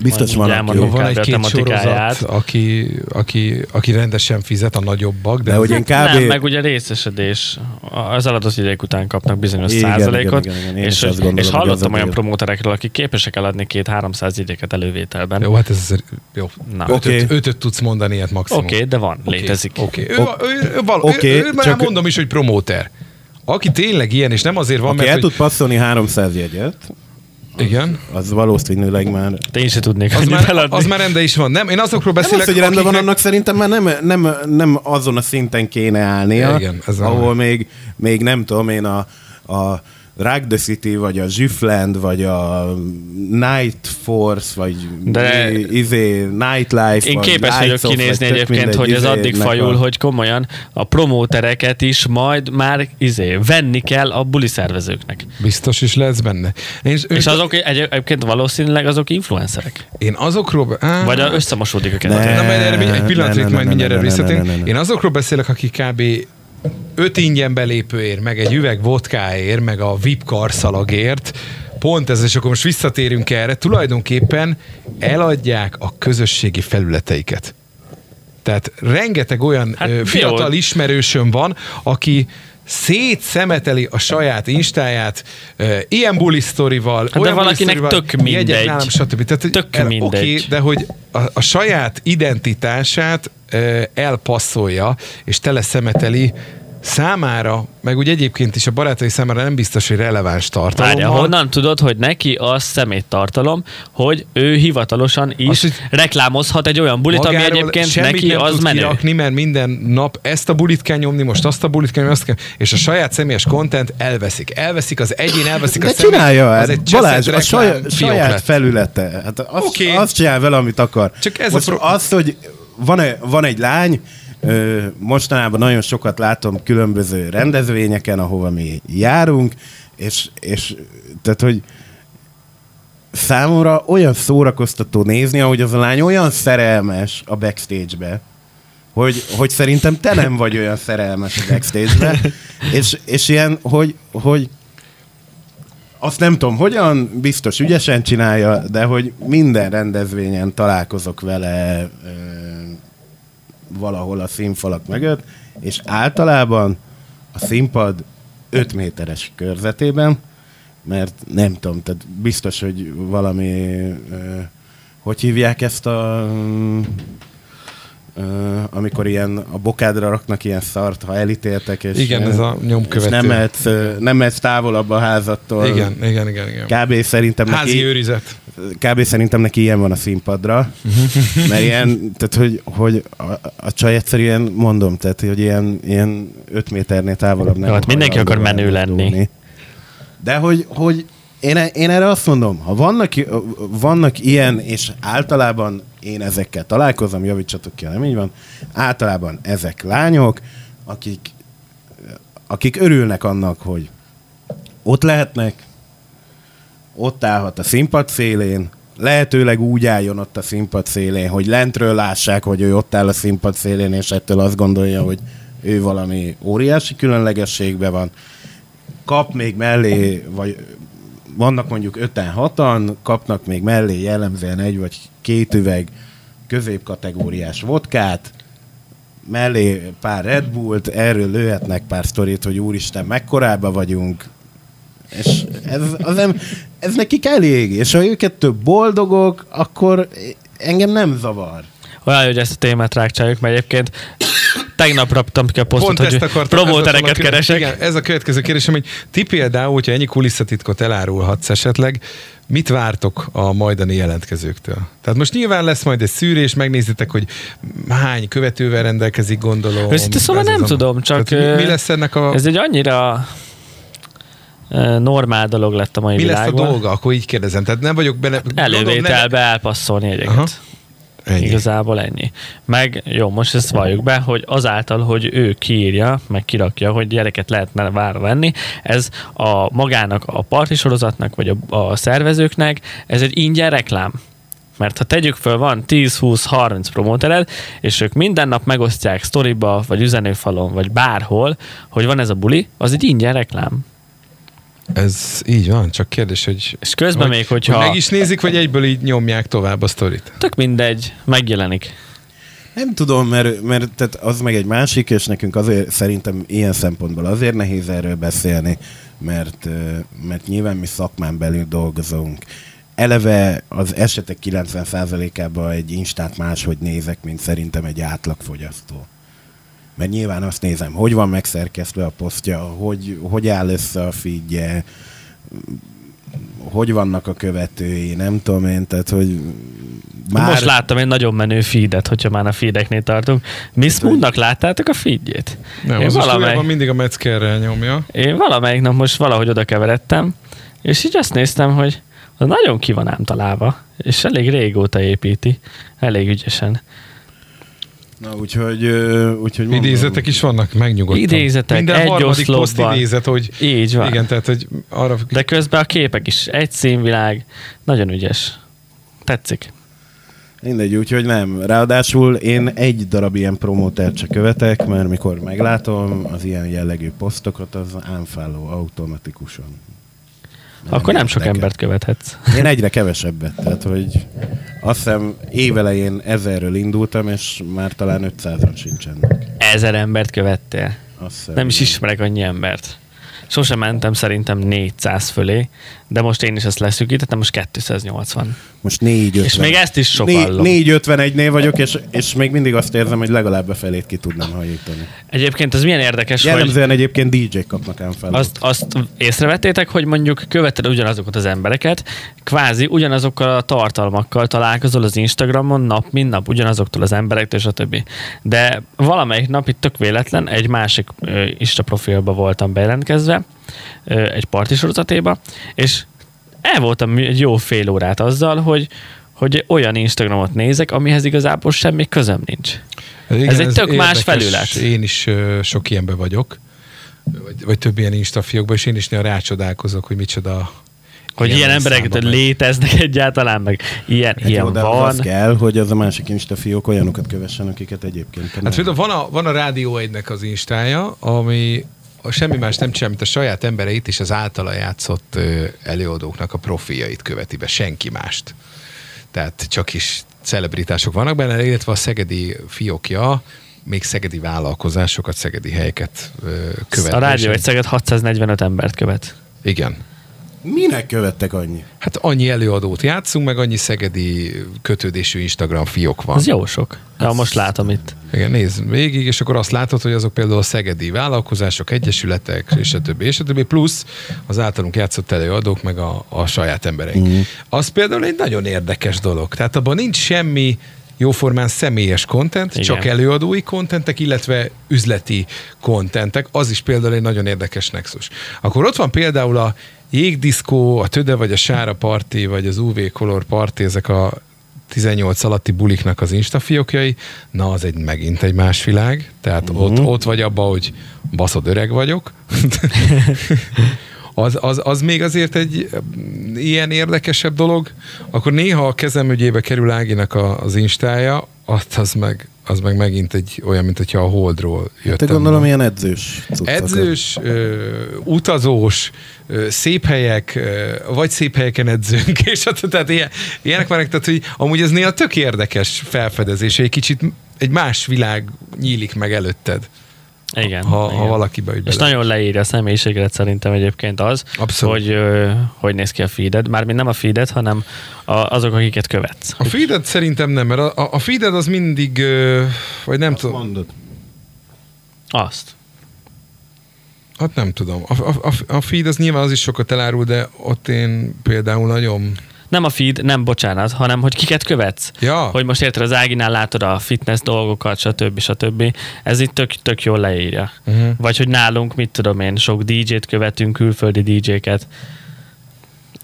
Speaker 3: Biztos van, aki.
Speaker 1: Van egy-két sorozat, aki, aki, aki rendesen fizet, a nagyobbak, de,
Speaker 3: De hogy én
Speaker 2: Kb...
Speaker 3: kb.
Speaker 2: Nem, meg ugye részesedés. Az adott ideig után kapnak bizonyos
Speaker 3: Igen,
Speaker 2: százalékot.
Speaker 3: igen, igen, igen. Én
Speaker 2: és,
Speaker 3: gondolom,
Speaker 2: és hallottam olyan promóterekről, akik képesek eladni két-háromszáz jegyeket elővételben.
Speaker 1: jó, hát ez jó.
Speaker 2: Na.
Speaker 1: Ötöt,
Speaker 3: Oké.
Speaker 1: ötöt tudsz mondani ilyet maximum.
Speaker 2: Oké, de van,
Speaker 1: Oké,
Speaker 2: létezik.
Speaker 1: Oké, ő,
Speaker 3: Ok-
Speaker 1: ő, ő, val-
Speaker 3: oké,
Speaker 1: ő, ő, már
Speaker 3: csak-
Speaker 1: mondom is, hogy promóter. Aki tényleg ilyen, és nem azért van,
Speaker 3: Aki
Speaker 1: mert
Speaker 3: el
Speaker 1: hogy,
Speaker 3: tud passzolni 300 jegyet,
Speaker 1: igen,
Speaker 3: az valószínűleg már...
Speaker 2: De én se tudnék
Speaker 1: az már,
Speaker 2: eladni.
Speaker 1: az már rende is van. Nem, én azokról
Speaker 3: Nem
Speaker 1: beszélek,
Speaker 3: az, hogy rendben van,
Speaker 1: akiknek-
Speaker 3: annak szerintem már nem, nem, nem azon a szinten kéne állnia,
Speaker 1: Igen, ez a-
Speaker 3: ahol még, még nem tudom én a, a Rag the City, vagy a Zsüfland, vagy a Night Force, vagy
Speaker 2: De-
Speaker 3: izé, Nightlife,
Speaker 2: Én képes vagyok kinézni
Speaker 3: vagy
Speaker 2: egyébként, hogy ez addig fajul,
Speaker 3: a-
Speaker 2: hogy komolyan a promótereket is majd már izé, venni kell a buli szervezőknek.
Speaker 1: Biztos is lesz benne. Én,
Speaker 2: És azok egy- egyébként valószínűleg azok influencerek.
Speaker 1: én azokról... Á,
Speaker 2: Vagy a- összemosódik a kettő.
Speaker 3: Ne.
Speaker 1: Na, majd erre egy pillanatra itt majd mindjárt visszatérünk. Én azokról beszélek, akik kb. Öt ingyen belépőért, meg egy üveg vodkáért, meg a VIP karszalagért, pont ez, és akkor most visszatérünk erre, tulajdonképpen eladják a közösségi felületeiket. Tehát rengeteg olyan
Speaker 2: Hát
Speaker 1: hát,
Speaker 2: jó.
Speaker 1: fiatal ismerősöm van, aki szétszemeteli a saját instáját, uh, ilyen buli sztorival,
Speaker 2: Hát de
Speaker 1: olyan
Speaker 2: valakinek
Speaker 1: sztorival,
Speaker 2: tök mindegy.
Speaker 1: jegyek nálam, stb. Tehát,
Speaker 2: Tök
Speaker 1: el-
Speaker 2: mindegy.
Speaker 1: Oké, de hogy a, a saját identitását uh, elpasszolja, és tele szemeteli számára, meg úgy egyébként is a barátai számára nem biztos, hogy releváns tartalommal.
Speaker 2: Várja, honnan tudod, hogy neki az szeméttartalom, hogy ő hivatalosan is
Speaker 1: Az, hogy
Speaker 2: reklámozhat egy olyan bulit, ami egyébként neki
Speaker 1: nem
Speaker 2: az
Speaker 1: tud
Speaker 2: menő.
Speaker 1: kirakni, mert minden nap ezt a bulit kell nyomni, most azt a bulit kell nyomni, azt kell, és a saját személyes content elveszik. Elveszik az egyén, elveszik a
Speaker 3: De
Speaker 1: személy.
Speaker 3: csinálja,
Speaker 1: az egy
Speaker 3: Balázs, a saját, saját felülete. Hát azt,
Speaker 1: Oké.
Speaker 3: okay. azt csinál vele, amit akar.
Speaker 1: Csak ez a
Speaker 3: Most
Speaker 1: pro-
Speaker 3: az, hogy van, -e, van egy lány, mostanában nagyon sokat látom különböző rendezvényeken, ahova mi járunk, és, és tehát, hogy számomra olyan szórakoztató nézni, ahogy az a lány olyan szerelmes a backstage-be, hogy, hogy szerintem te nem vagy olyan szerelmes a backstage-be, és, és ilyen, hogy, hogy azt nem tudom, hogyan, biztos ügyesen csinálja, de hogy minden rendezvényen találkozok vele valahol a színfalak mögött, és általában a színpad 5 méteres körzetében, mert nem tudom, tehát biztos, hogy valami, hogy hívják ezt a amikor ilyen a bokádra raknak ilyen szart, ha elítéltek, és,
Speaker 1: Igen, ez a
Speaker 3: és
Speaker 1: nyomkövető.
Speaker 3: nem mehetsz, nem mehetsz távolabb a házattól.
Speaker 1: Igen, igen, igen, igen.
Speaker 3: Kb. szerintem
Speaker 1: Házi
Speaker 3: neki,
Speaker 1: őrizet.
Speaker 3: kb. szerintem neki ilyen van a színpadra, mert ilyen, tehát hogy, hogy a, a csaj egyszerűen mondom, tehát hogy ilyen, ilyen 5 méternél távolabb nem
Speaker 2: Jó, hát mindenki akar menő lenni.
Speaker 3: De hogy, hogy én, én erre azt mondom, ha vannak, vannak ilyen, és általában én ezekkel találkozom, javítsatok ki, nem így van, általában ezek lányok, akik, akik örülnek annak, hogy ott lehetnek, ott állhat a színpad szélén, lehetőleg úgy álljon ott a színpad szélén, hogy lentről lássák, hogy ő ott áll a színpad szélén, és ettől azt gondolja, hogy ő valami óriási különlegességben van. Kap még mellé, vagy vannak mondjuk 5-6-an, kapnak még mellé jellemzően egy vagy két üveg középkategóriás vodkát, mellé pár Red Bullt, erről lőhetnek pár sztorit, hogy úristen, mekkorába vagyunk, és ez, az nem, ez nekik elég, és ha őket több boldogok, akkor engem nem zavar.
Speaker 2: Olyan, hogy ezt a témát rákcsáljuk, mert egyébként tegnap raptam ki a posztot,
Speaker 1: Pont
Speaker 2: hogy promótereket
Speaker 1: ez a-
Speaker 2: keresek.
Speaker 1: Igen, ez a következő kérdésem, hogy ti például, hogyha ennyi kulisszatitkot elárulhatsz esetleg, mit vártok a majdani jelentkezőktől? Tehát most nyilván lesz majd egy szűrés, megnézitek, hogy hány követővel rendelkezik, gondolom.
Speaker 2: Őszintén szóval
Speaker 1: Ez
Speaker 2: nem
Speaker 1: az a-
Speaker 2: tudom, csak,
Speaker 1: Tehát mi, mi lesz ennek a...
Speaker 2: Ez egy annyira normál dolog lett a mai
Speaker 1: mi lesz a
Speaker 2: világban.
Speaker 1: dolga? Akkor így kérdezem. Tehát nem vagyok benne...
Speaker 2: Elővételbe elpasszolni
Speaker 1: Aha. Ennyi.
Speaker 2: Igazából ennyi. Meg jó, most ezt valljuk be, hogy azáltal, hogy ő kiírja, meg kirakja, hogy gyereket lehetne várva venni, ez a magának, a parti sorozatnak, vagy a, a szervezőknek, ez egy ingyen reklám. Mert ha tegyük föl, van 10-20-30 promótered, és ők minden nap megosztják sztoriba, vagy üzenőfalon, vagy bárhol, hogy van ez a buli, az egy ingyen reklám.
Speaker 1: Ez így van, csak kérdés, hogy...
Speaker 2: És közben
Speaker 1: hogy,
Speaker 2: még, hogyha
Speaker 1: Hogy meg is nézik, vagy egyből így nyomják tovább a sztorit?
Speaker 2: tök mindegy, megjelenik.
Speaker 3: Nem tudom, mert, mert tehát az meg egy másik, és nekünk azért szerintem ilyen szempontból azért nehéz erről beszélni, mert, mert nyilván mi szakmán belül dolgozunk. Eleve az esetek 90%-ában egy instát máshogy nézek, mint szerintem egy átlagfogyasztó. Mert nyilván azt nézem, hogy van megszerkesztve a posztja, hogy, hogy áll össze a feedje, hogy vannak a követői, nem tudom én, tehát hogy
Speaker 2: Már... Most láttam egy nagyon menő feedet, hogyha már a feedeknél tartunk. Miss Moonnak láttátok a feedjét?
Speaker 1: Nem,
Speaker 2: Én
Speaker 1: az
Speaker 2: valamely-
Speaker 1: mindig a Metzgerrel nyomja.
Speaker 2: Én valamelyik nap most valahogy oda keveredtem, és így azt néztem, hogy az nagyon ki van ám találva, és elég régóta építi, elég ügyesen.
Speaker 3: Na, úgyhogy, úgyhogy mondom.
Speaker 1: Idézetek is vannak, megnyugodtam.
Speaker 2: Idézetek,
Speaker 1: Minden
Speaker 2: egy
Speaker 1: harmadik poszt
Speaker 2: oszlopban.
Speaker 1: idézet, hogy
Speaker 2: Így van.
Speaker 1: igen, tehát, hogy arra...
Speaker 2: De közben a képek is egy színvilág, nagyon ügyes. Tetszik.
Speaker 3: Mindegy, úgyhogy nem. Ráadásul én egy darab ilyen promótert se követek, mert mikor meglátom az ilyen jellegű posztokat, az unfollow automatikusan.
Speaker 2: Akkor nem sok
Speaker 3: érdekel.
Speaker 2: embert követhetsz.
Speaker 3: Én egyre kevesebbet, tehát hogy azt hiszem évelején ezerről indultam, és már talán 500-an sincsenek.
Speaker 2: Ezer embert követtél.
Speaker 3: Azt hiszem,
Speaker 2: Nem is ismerek annyi embert. Sosem mentem szerintem 400 fölé, de most én is ezt leszűkítettem, most 280.
Speaker 3: Most 4
Speaker 2: És még ezt is sokallom.
Speaker 3: 451-nél vagyok, és, és még mindig azt érzem, hogy legalább a felét ki tudnám hajítani.
Speaker 2: Egyébként ez milyen érdekes, hogy
Speaker 3: Jellemzően egyébként DJ-k kapnak ám fel.
Speaker 2: azt, azt észrevettétek, hogy mondjuk követed ugyanazokat az embereket, kvázi ugyanazokkal a tartalmakkal találkozol az Instagramon nap, mint nap, ugyanazoktól az emberektől, stb. De valamelyik nap itt tök véletlen, egy másik Insta profilba voltam bejelentkezve, egy parti sorozatéba, és el voltam egy jó fél órát azzal, hogy hogy olyan Instagramot nézek, amihez igazából semmi közöm nincs.
Speaker 1: Igen,
Speaker 2: Ez egy tök más
Speaker 1: érdekes.
Speaker 2: felület.
Speaker 1: Én is sok ilyenben vagyok, vagy, vagy több ilyen instafiókban, és én is néha rácsodálkozok, hogy micsoda
Speaker 2: Hogy ilyen, ilyen emberek
Speaker 1: megy.
Speaker 2: léteznek egyáltalán, meg ilyen,
Speaker 3: Hát
Speaker 2: ilyen
Speaker 3: jó, de
Speaker 2: van.
Speaker 3: az kell, hogy az a másik Insta fiók olyanokat kövessen, akiket egyébként.
Speaker 1: Hát például van a, van a Rádió egynek az instája, ami a semmi más nem csinál, mint a saját embereit és az általa játszott előadóknak a profiljait követi be, senki mást. Tehát csak is celebritások vannak benne, illetve a szegedi fiókja, még szegedi vállalkozásokat, szegedi helyeket követ.
Speaker 2: A rádió egy szeget 645 embert követ.
Speaker 1: Igen.
Speaker 3: Minek követtek annyi?
Speaker 1: Hát annyi előadót játszunk, meg annyi szegedi kötődésű Instagram fiók van.
Speaker 2: Az jó sok. Ja, most látom itt.
Speaker 1: Igen, nézd végig, és akkor azt látod, hogy azok például a szegedi vállalkozások, egyesületek, és a többi, és a többi, plusz az általunk játszott előadók, meg a, a saját embereink. Mm. Az például egy nagyon érdekes dolog. Tehát abban nincs semmi jóformán személyes content,
Speaker 2: Igen.
Speaker 1: csak előadói contentek, illetve üzleti contentek. Az is például egy nagyon érdekes nexus. Akkor ott van például a jégdiszkó, a töde vagy a sára parti, vagy az UV color parti, ezek a 18 alatti buliknak az instafiókjai, na az egy megint egy más világ, tehát uh-huh. ott, ott vagy abba, hogy baszod öreg vagyok. az, az, az még azért egy mm, ilyen érdekesebb dolog, akkor néha a kezem ügyébe kerül Áginak a, az instája, azt az meg, az meg megint egy olyan, mint hogyha a Holdról jöttem.
Speaker 3: Te gondolom ilyen edzős.
Speaker 1: Edzős, ö, utazós, ö, szép helyek, ö, vagy szép helyeken edzőnk, és ott, tehát ilyen, ilyenek vannak, tehát hogy amúgy ez néha tök érdekes felfedezés, egy kicsit egy más világ nyílik meg előtted.
Speaker 2: Igen.
Speaker 1: Ha,
Speaker 2: igen.
Speaker 1: ha valaki beügy
Speaker 2: És nagyon leírja a személyiséget szerintem egyébként az,
Speaker 1: Abszolút.
Speaker 2: hogy hogy néz ki a feeded. Mármint nem a feeded, hanem a, azok, akiket követsz.
Speaker 1: A feeded szerintem nem, mert a, a- feeded az mindig, vagy nem tudom,
Speaker 3: Mondod.
Speaker 2: Azt.
Speaker 1: hát nem tudom. A, a, a, a feed az nyilván az is sokat elárul, de ott én például nagyon...
Speaker 2: Nem a feed, nem bocsánat, hanem hogy kiket követsz.
Speaker 1: Ja,
Speaker 2: Hogy most érted, az Áginál látod a fitness dolgokat, stb. stb. Ez itt tök, tök jól leírja.
Speaker 1: uh-huh.
Speaker 2: Vagy hogy nálunk, mit tudom én, sok DJ-t követünk, külföldi DJ-ket.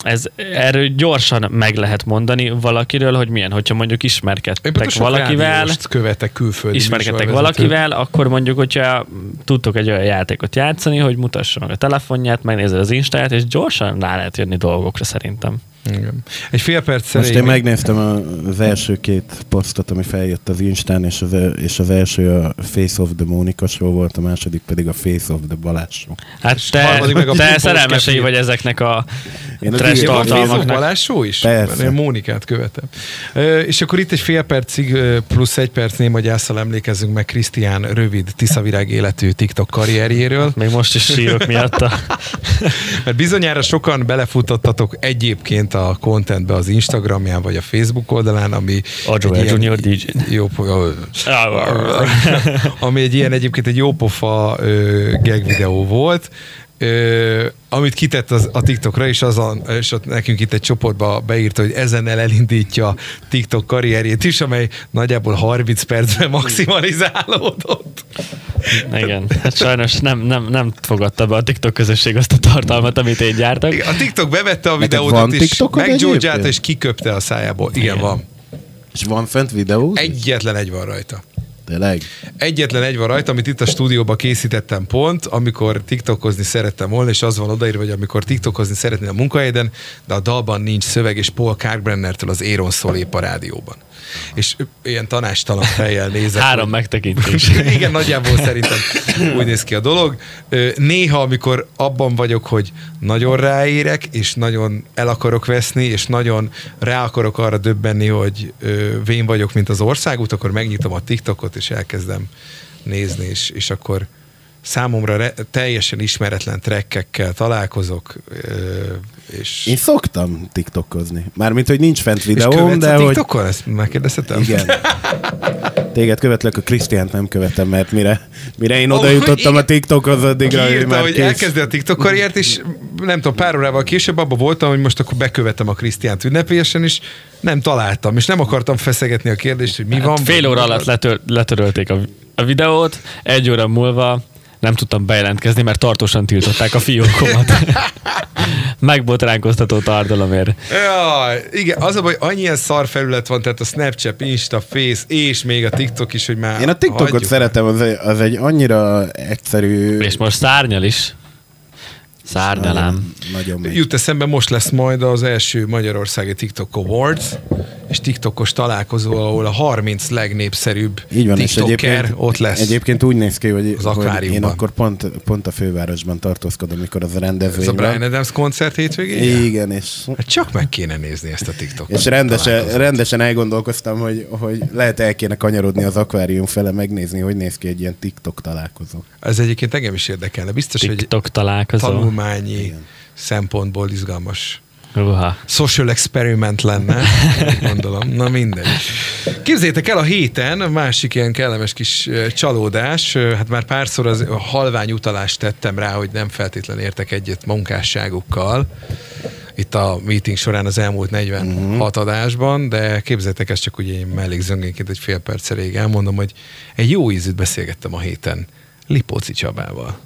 Speaker 2: Ez, erről gyorsan meg lehet mondani valakiről, hogy milyen, hogyha mondjuk ismerkedtek valakivel,
Speaker 1: követek külföldi
Speaker 2: ismerkedtek valakivel, akkor mondjuk, hogyha tudtok egy olyan játékot játszani, hogy mutassa meg a telefonját, megnézed az instáját, és gyorsan rá lehet jönni dolgokra szerintem.
Speaker 1: Igen. Egy fél perc
Speaker 3: Most én megnéztem a- az első két posztot, ami feljött az Instán, és az, és az első a Face of the Mónika show volt, a második pedig a Face of the Balázs show.
Speaker 2: Hát
Speaker 1: És
Speaker 2: te,
Speaker 1: meg a
Speaker 2: te szerelmesei vagy ezeknek a
Speaker 3: Én
Speaker 2: trash tartalmaknak.
Speaker 1: Balázs show is?
Speaker 3: Persze.
Speaker 1: Én Mónikát követem. És akkor itt egy fél percig plusz egy perc néma gyászsal emlékezünk meg Krisztián rövid tiszavirág életű TikTok karrierjéről.
Speaker 2: Még most is sírok miatta.
Speaker 1: Mert bizonyára sokan belefutottatok egyébként a contentbe az Instagramján vagy a Facebook oldalán, ami
Speaker 2: Adjo
Speaker 1: egy ilyen-
Speaker 2: Junior DJ.
Speaker 1: Jó, ami egy ilyen egyébként egy jópofa gag videó volt, ö, amit kitett az, a TikTokra, és, azon, és ott nekünk itt egy csoportba beírta, hogy ezennel elindítja TikTok karrierjét is, amely nagyjából 30 percben maximalizálódott.
Speaker 2: Igen, hát sajnos nem, nem, nem fogadta be a TikTok közösség azt a tartalmat, amit én gyártak.
Speaker 1: A TikTok bevette a videót,
Speaker 3: van
Speaker 1: és meggyógyálta, és kiköpte a szájából. Igen,
Speaker 2: Igen.
Speaker 1: van.
Speaker 3: És van fent videó?
Speaker 1: Egyetlen egy van rajta.
Speaker 3: Tényleg?
Speaker 1: Egyetlen egy van rajta, amit itt a stúdióban készítettem pont, amikor tiktokozni szerettem volna, és az van odaírva, hogy amikor tiktokozni szeretnél a munkahelyeden, de a dalban nincs szöveg, és Paul Kalkbrennertől az Éron szól épp a rádióban. És ilyen tanástalan fejjel nézek.
Speaker 2: Három
Speaker 1: hogy-
Speaker 2: megtekintés.
Speaker 1: Igen, nagyjából szerintem úgy néz ki a dolog. Néha, amikor abban vagyok, hogy nagyon ráérek, és nagyon el akarok veszni, és nagyon rá akarok arra döbbenni, hogy vén vagyok, mint az országút, akkor megnyitom a TikTokot, és elkezdem nézni, és, és akkor számomra re- teljesen ismeretlen trekkekkel találkozok, ö, és...
Speaker 3: Én szoktam tiktokozni. Mármint, hogy nincs fent
Speaker 1: és
Speaker 3: videóm,
Speaker 1: követsz
Speaker 3: de
Speaker 1: a
Speaker 3: hogy...
Speaker 1: TikTokon? Ezt megkérdezhetem?
Speaker 3: Igen. Téged követlek, a Krisztiánt nem követem, mert mire, mire én oda jutottam
Speaker 1: igen.
Speaker 3: a TikTokhoz, addigra
Speaker 1: Kiírta,
Speaker 3: már
Speaker 1: hogy
Speaker 3: kész.
Speaker 1: elkezdi a TikTok karriert, és nem tudom, pár órával később abban voltam, hogy most akkor bekövetem a Krisztiánt ünnepélyesen, és nem találtam, és nem akartam feszegetni a kérdést, hogy mi van.
Speaker 2: Hát fél
Speaker 1: vagy-
Speaker 2: óra alatt letör, letörölték a, a videót, egy óra múlva nem tudtam bejelentkezni, mert tartósan tiltották a fiókomat. Megbotránkoztató tartalomért.
Speaker 1: Ja, igen, az a baj, annyi ilyen szar felület van, tehát a Snapchat, Insta, Face, és még a TikTok is, hogy már
Speaker 3: Én a TikTokot
Speaker 1: hagyjuk.
Speaker 3: szeretem, az egy, az egy annyira egyszerű...
Speaker 2: És most szárnyal is. Szárnyalám.
Speaker 3: Nagyon, nagyon.
Speaker 1: Jut eszembe, most lesz majd az első Magyarországi TikTok Awards, és TikTokos találkozó, ahol a 30 legnépszerűbb
Speaker 3: Így van, és
Speaker 1: TikToker
Speaker 3: egyébként,
Speaker 1: ott lesz.
Speaker 3: egyébként úgy néz ki, hogy,
Speaker 1: Az
Speaker 3: hogy én akkor pont, pont a fővárosban tartózkodom, mikor az a rendezvény
Speaker 1: Ez a Brian. Adams koncert hétvégén?
Speaker 3: Igen, és,
Speaker 1: Hát csak meg kéne nézni ezt a TikTokot.
Speaker 3: és rendesen, rendesen elgondolkoztam, hogy, hogy lehet el kéne kanyarodni az akvárium fele, megnézni, hogy néz ki egy ilyen TikTok találkozó.
Speaker 1: Ez egyébként engem is érdekelne. Biztos, hogy
Speaker 2: TikTok találkozó.
Speaker 1: tanulmányi
Speaker 3: Igen.
Speaker 1: szempontból izgalmas
Speaker 2: Uha.
Speaker 1: social experiment lenne, gondolom. Na mindegy. Képzétek el a héten, a másik ilyen kellemes kis csalódás, hát már párszor az halvány utalást tettem rá, hogy nem feltétlen értek egyet munkásságukkal itt a meeting során az elmúlt 46 adásban, de képzeljétek ezt csak ugye én mellékzöngénként egy fél perc elég elmondom, hogy egy jó ízűt beszélgettem a héten Lipóci Csabával.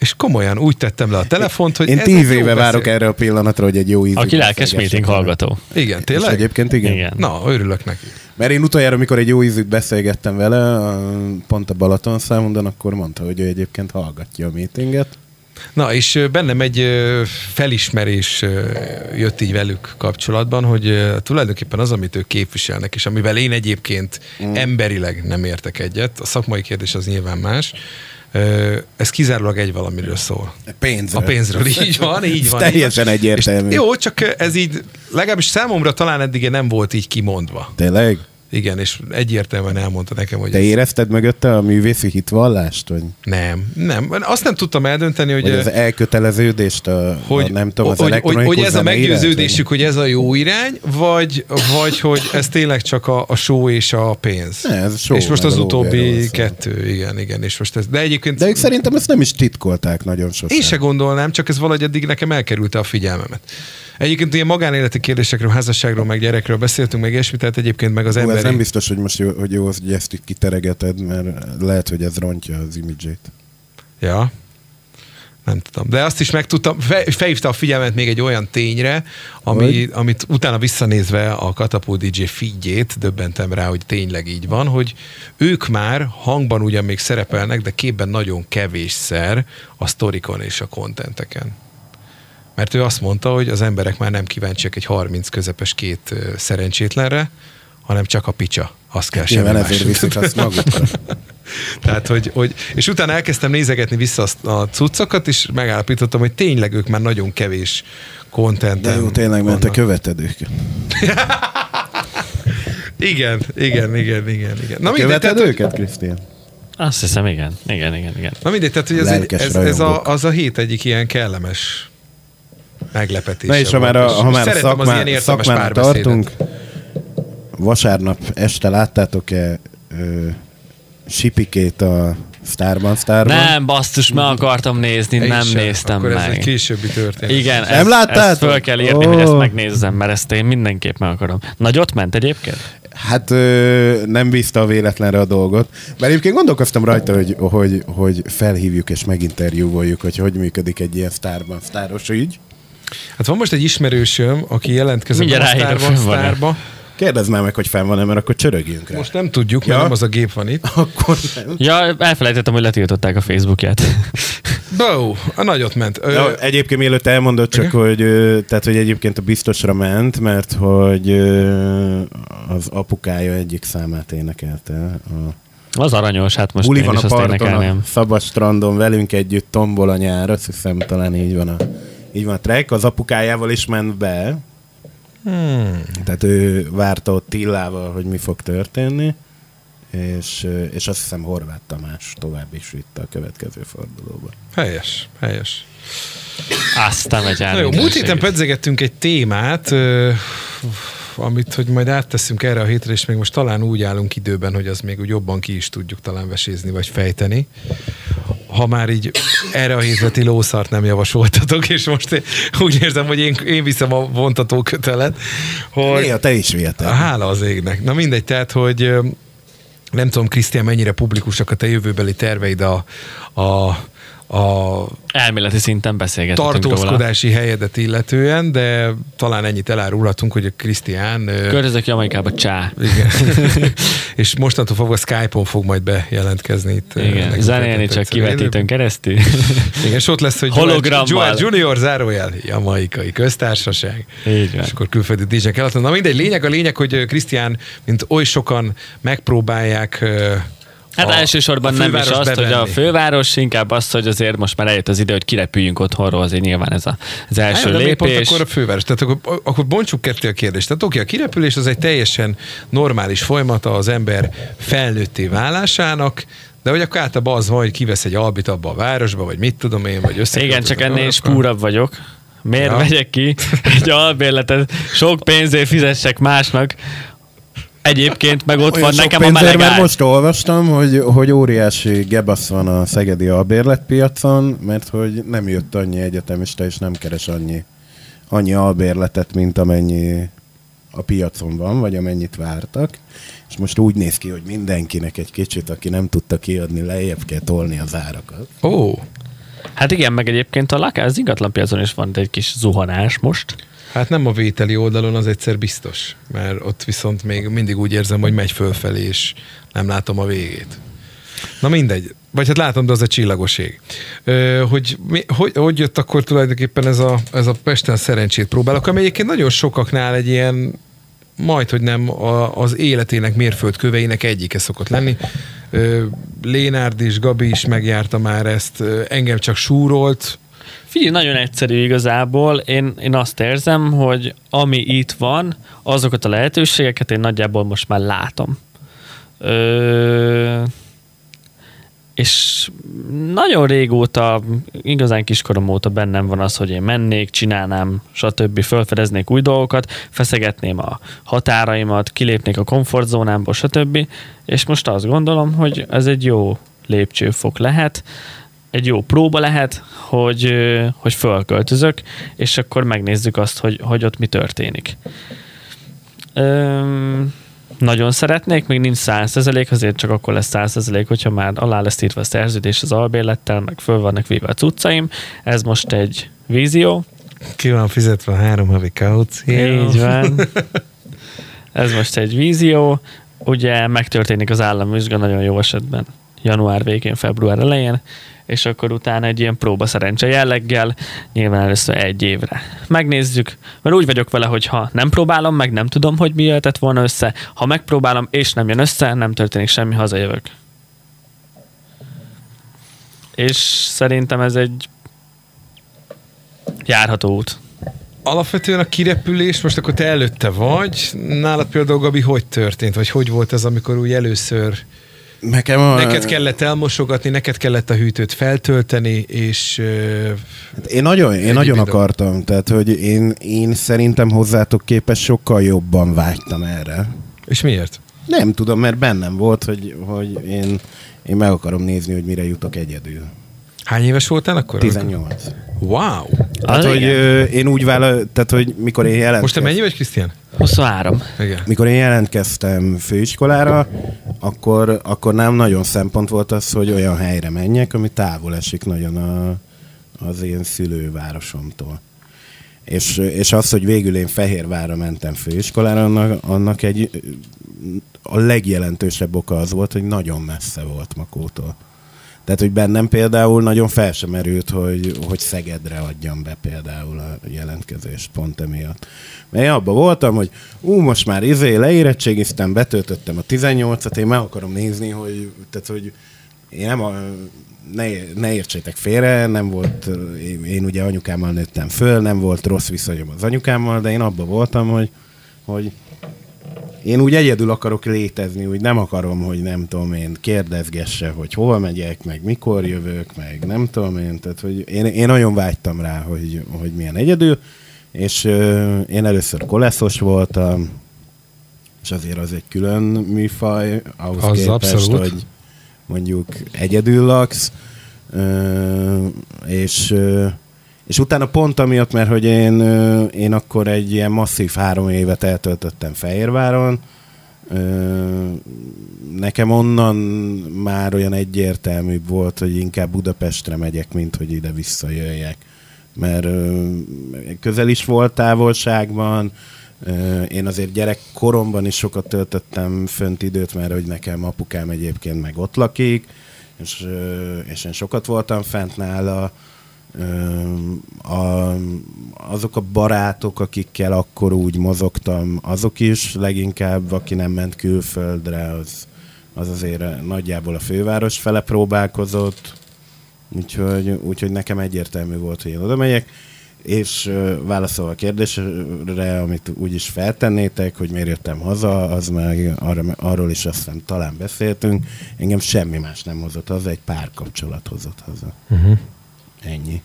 Speaker 1: És komolyan úgy tettem le a telefont, hogy
Speaker 3: Én
Speaker 1: ez
Speaker 3: tíz éve várok erre a pillanatra, hogy egy jó ízű
Speaker 2: Aki lelkes meeting hallgató.
Speaker 1: Igen,
Speaker 3: És
Speaker 1: tényleg?
Speaker 3: egyébként igen.
Speaker 2: Igen.
Speaker 1: Na, örülök neki.
Speaker 3: Mert én utoljára, amikor egy jó ízűt beszélgettem vele, pont a Balaton számondon, akkor mondta, hogy ő egyébként hallgatja a meetinget.
Speaker 1: Na, és bennem egy felismerés jött így velük kapcsolatban, hogy tulajdonképpen az, amit ők képviselnek, és amivel én egyébként mm. emberileg nem értek egyet, a szakmai kérdés az nyilván más, ez kizárólag egy valamiről szól.
Speaker 3: Pénzről.
Speaker 1: A pénzről, így van, így van.
Speaker 3: teljesen egyértelmű.
Speaker 1: És jó, csak ez így, legalábbis számomra talán eddig nem volt így kimondva.
Speaker 3: Tényleg?
Speaker 1: Igen, és egyértelműen elmondta nekem, hogy
Speaker 3: Te
Speaker 1: ez
Speaker 3: érezted mögötte a művészi hitvallást? Vagy,
Speaker 1: nem, nem. Azt nem tudtam eldönteni, hogy,
Speaker 3: vagy az elköteleződést, a,
Speaker 1: hogy,
Speaker 3: a, nem tudom, az
Speaker 1: hogy, hogy, hogy ez a meggyőződésük, hogy ez a jó irány, vagy, vagy hogy ez tényleg csak a, a show és a pénz.
Speaker 3: Ne, ez a show,
Speaker 1: és most az utóbbi kettő, igen, igen. És most ez, de egyébként
Speaker 3: De ők szerintem ezt nem is titkolták nagyon sosem.
Speaker 1: én se gondolnám, csak ez valahogy eddig nekem elkerülte a figyelmemet. Egyébként ilyen magánéleti kérdésekről, házasságról, meg gyerekről beszéltünk, meg ilyesmi, tehát egyébként meg az
Speaker 3: Hú, ez nem biztos, hogy most jó, hogy jó, hogy ezt itt kiteregeted, mert lehet, hogy ez rontja az imidzsét.
Speaker 1: Ja. Nem tudom. De azt is megtudtam, fe, felhívta a figyelmet még egy olyan tényre, ami,
Speaker 3: Hogy?
Speaker 1: amit utána visszanézve a Katapult DJ feedjét döbbentem rá, hogy tényleg így van, hogy ők már hangban ugyan még szerepelnek, de képben nagyon kevésszer a sztorikon és a kontenteken. Mert ő azt mondta, hogy az emberek már nem kíváncsiak egy 30 közepes két szerencsétlenre, hanem csak a picsa. Azt kell semmi
Speaker 3: Nyilván
Speaker 1: más.
Speaker 3: viszik azt.
Speaker 1: Tehát, hogy, hogy, és utána elkezdtem nézegetni vissza a cuccokat, és megállapítottam, hogy tényleg ők már nagyon kevés kontenten
Speaker 3: De jó, tényleg, mert te követed őket.
Speaker 1: Igen, igen, igen, igen, igen. Na mindegy,
Speaker 3: Követed
Speaker 1: tehát,
Speaker 3: őket, Krisztián?
Speaker 2: Azt hiszem, igen. Igen, igen, igen.
Speaker 1: Na mindegy, tehát hogy ez, egy, ez, ez a, az a hét egyik ilyen kellemes meglepetése
Speaker 3: Na és ha már, a, ha már a szakmá,
Speaker 1: párbeszédet.
Speaker 3: tartunk, vasárnap este láttátok-e ö, Sipikét a Starban Starban?
Speaker 2: Nem, basszus, meg akartam nézni,
Speaker 1: Én
Speaker 2: nem
Speaker 1: sem.
Speaker 2: néztem
Speaker 1: Akkor ez egy
Speaker 2: meg.
Speaker 1: későbbi történet.
Speaker 2: Igen,
Speaker 3: Nem
Speaker 2: ezt,
Speaker 3: láttátok?
Speaker 2: ezt föl kell írni, hogy ezt megnézzem, mert ezt én mindenképp meg akarom. Nagyot ment egyébként?
Speaker 3: Hát ö, nem bízta a véletlenre a dolgot. Mert egyébként gondolkoztam rajta, hogy, hogy, hogy felhívjuk és meginterjúvoljuk, hogy hogy működik egy ilyen Starban Staros ügy.
Speaker 1: Hát van most egy ismerősöm, aki jelentkezett
Speaker 2: Mindjárt
Speaker 1: a
Speaker 2: van-e.
Speaker 1: Starba.
Speaker 3: Kérdezd már meg, hogy fenn van-e, mert akkor csörögjünk rá.
Speaker 1: Most nem tudjuk, mert
Speaker 3: Ja.
Speaker 1: nem az a gép van itt.
Speaker 3: Akkor nem.
Speaker 2: Ja, elfelejtettem, hogy letiltották a Facebookját.
Speaker 1: Bó, a nagyot ment. Ö,
Speaker 3: Ja, egyébként mielőtt elmondod csak,
Speaker 1: Igen?
Speaker 3: hogy, tehát, hogy egyébként a biztosra ment, mert hogy az apukája egyik számát énekelte. A
Speaker 2: Az aranyos, hát most
Speaker 3: Buli
Speaker 2: én
Speaker 3: van a parton, a szabad strandon velünk együtt tombol a nyár, azt hiszem talán így van a, így van a track. Az apukájával is ment be,
Speaker 1: hmm.
Speaker 3: tehát ő várta ott Tillával, hogy mi fog történni, és, és azt hiszem Horváth Tamás tovább is vitte a következő fordulóba.
Speaker 1: Helyes, helyes.
Speaker 2: Aztán megy át
Speaker 1: Na jó, múlt héten pedzegettünk egy témát, ö, amit hogy majd átteszünk erre a hétre, és még most talán úgy állunk időben, hogy az még úgy jobban ki is tudjuk talán vesézni, vagy fejteni. Ha már így erre a hétre ti lószart nem javasoltatok, és most én úgy érzem, hogy én, én viszem a vontató kötelet, hogy...
Speaker 3: Néha te is viheted.
Speaker 1: Hála az égnek. Na mindegy, tehát, hogy nem tudom, Krisztián, mennyire publikusak a te jövőbeli terveid a, a, a
Speaker 2: Elméleti szinten beszélgetünk róla.
Speaker 1: tartózkodási helyedet illetően, de talán ennyit elárulhatunk, hogy a Krisztián...
Speaker 2: Költözök Jamaikába, csá.
Speaker 1: igen. és mostantól fogva Skype-on fog majd bejelentkezni itt.
Speaker 2: Igen, zenélni csak kivetítőn keresztül.
Speaker 1: Igen, és ott lesz, hogy
Speaker 2: Hologrammal.
Speaker 1: Joel Junior zárójel, jamaikai köztársaság.
Speaker 2: Így van.
Speaker 1: És akkor külföldi DJ-k eladni. Na mindegy, lényeg a lényeg, hogy Krisztián, mint oly sokan megpróbálják
Speaker 2: Hát
Speaker 1: a-
Speaker 2: elsősorban
Speaker 1: a
Speaker 2: nem is azt, hogy a főváros, inkább azt, hogy azért most már eljött az idő, hogy kirepüljünk otthonról, azért nyilván ez a, az első
Speaker 1: de még pont
Speaker 2: lépés.
Speaker 1: akkor a főváros. Tehát akkor, akkor bontsuk ketté a kérdést. Tehát oké, a kirepülés az egy teljesen normális folyamata az ember felnőtté válásának, de hogy akkor általában az van, hogy kivesz egy albit abba a városba, vagy mit tudom én, vagy össze.
Speaker 2: Igen, csak ennél is púrabb vagyok. Miért
Speaker 1: ja.
Speaker 2: vegyek ki egy albérletet, sok pénzért fizessek másnak, egyébként meg ott
Speaker 3: Olyan
Speaker 2: van nekem a
Speaker 3: pénzért,
Speaker 2: meleg
Speaker 3: mert most olvastam, hogy, hogy óriási gebasz van a szegedi albérletpiacon, mert hogy nem jött annyi egyetemista, és nem keres annyi, annyi albérletet, mint amennyi a piacon van, vagy amennyit vártak. És most úgy néz ki, hogy mindenkinek egy kicsit, aki nem tudta kiadni, lejjebb kell tolni az árakat.
Speaker 1: Ó,
Speaker 2: Hát igen, meg egyébként a lakáz ingatlanpiacon is van egy kis zuhanás most.
Speaker 1: Hát nem a vételi oldalon, az egyszer biztos, mert ott viszont még mindig úgy érzem, hogy megy fölfelé, és nem látom a végét. Na mindegy. Vagy hát látom, de az a csillagoség. Ö, hogy, hogy, hogy jött akkor tulajdonképpen ez a, ez a Pesten szerencsét próbálok, ami egyébként nagyon sokaknál egy ilyen majd, hogy nem a, az életének mérföldköveinek egyike szokott lenni. Lénárd is, Gabi is megjárta már ezt, engem csak súrolt,
Speaker 2: Figyelj, nagyon egyszerű igazából. Én, én azt érzem, hogy ami itt van, azokat a lehetőségeket én nagyjából most már látom. Ö, és nagyon régóta, igazán kiskorom óta bennem van az, hogy én mennék, csinálnám, stb. felfedeznék új dolgokat, feszegetném a határaimat, kilépnék a komfortzónámból, stb. És most azt gondolom, hogy ez egy jó lépcsőfok lehet, egy jó próba lehet, hogy, hogy fölköltözök, és akkor megnézzük azt, hogy, hogy ott mi történik. Öm, nagyon szeretnék, még nincs 100%, azért csak akkor lesz 100%, hogyha már alá lesz írva a szerződés az albérlettel, meg föl vannak véve a cuccaim. Ez most egy vízió.
Speaker 1: ki van fizetve a három havi kaució.
Speaker 2: Így van. Ez most egy vízió. Ugye megtörténik az államvizsga nagyon jó esetben január végén, február elején, és akkor utána egy ilyen próba szerencse jelleggel, nyilván először egy évre. Megnézzük, mert úgy vagyok vele, hogy ha nem próbálom, meg nem tudom, hogy mi jöhetett volna össze, ha megpróbálom, és nem jön össze, nem történik semmi, hazajövök. És szerintem ez egy járható út.
Speaker 1: Alapvetően a kirepülés, most akkor te előtte vagy, nálad például Gabi hogy történt, vagy hogy volt ez, amikor úgy először
Speaker 3: Nekem a...
Speaker 1: neked kellett elmosogatni, neked kellett a hűtőt feltölteni, és
Speaker 3: Hát Én nagyon, én nagyon
Speaker 1: videó.
Speaker 3: akartam, tehát hogy én, én szerintem hozzátok képest sokkal jobban vágytam erre.
Speaker 1: és miért?
Speaker 3: Nem tudom, mert bennem volt, hogy, hogy én, én meg akarom nézni, hogy mire jutok egyedül.
Speaker 1: Hány éves voltál akkor?
Speaker 3: 18.
Speaker 1: Wow!
Speaker 3: Tehát,
Speaker 2: Az
Speaker 3: hogy ö, én úgy vállal, tehát, hogy mikor én jelentkeztem,
Speaker 1: Most te mennyi vagy, Krisztián?
Speaker 2: 23.
Speaker 1: Igen.
Speaker 3: mikor én jelentkeztem főiskolára, akkor, akkor nem nagyon szempont volt az, hogy olyan helyre menjek, ami távol esik nagyon a, az én szülővárosomtól. És, és az, hogy végül én Fehérvárra mentem főiskolára, annak, annak egy a legjelentősebb oka az volt, hogy nagyon messze volt Makótól. Tehát, hogy bennem például nagyon fel sem merült, hogy, hogy Szegedre adjam be például a jelentkezést pont emiatt. Mert én abban voltam, hogy ú, most már izé leérettségiztem, betöltöttem a 18-at, én meg akarom nézni, hogy, tehát, hogy én nem a, ne, ne értsétek félre, nem volt, én, én ugye anyukámmal nőttem föl, nem volt rossz viszonyom az anyukámmal, de én abban voltam, hogy, hogy én úgy egyedül akarok létezni, úgy nem akarom, hogy nem tudom én kérdezgesse, hogy hova megyek, meg mikor jövök, meg nem tudom én, tehát hogy én, én nagyon vágytam rá, hogy, hogy milyen egyedül, és ö, én először koleszos voltam, és azért az egy külön műfaj, ahhoz
Speaker 1: Az
Speaker 3: képest,
Speaker 1: abszolút.
Speaker 3: hogy mondjuk egyedül laksz, ö, és, ö, és utána pont amiatt, mert hogy én, én akkor egy ilyen masszív három évet eltöltöttem Fehérváron, nekem onnan már olyan egyértelműbb volt, hogy inkább Budapestre megyek, mint hogy ide visszajöjjek. Mert közel is volt távolságban, Én azért gyerekkoromban is sokat töltöttem fönt időt, mert hogy nekem apukám egyébként meg ott lakik, és, és én sokat voltam fent nála. A, azok a barátok, akikkel akkor úgy mozogtam, azok is leginkább, aki nem ment külföldre, az, az azért nagyjából a főváros fele próbálkozott, úgyhogy, úgyhogy nekem egyértelmű volt, hogy én oda megyek. És válaszolva a kérdésre, amit úgyis feltennétek, hogy miért jöttem haza, az meg arra, arról is azt hiszem talán beszéltünk. Engem semmi más nem hozott haza, egy párkapcsolat hozott haza.
Speaker 1: Uh-huh.
Speaker 3: Ennyi.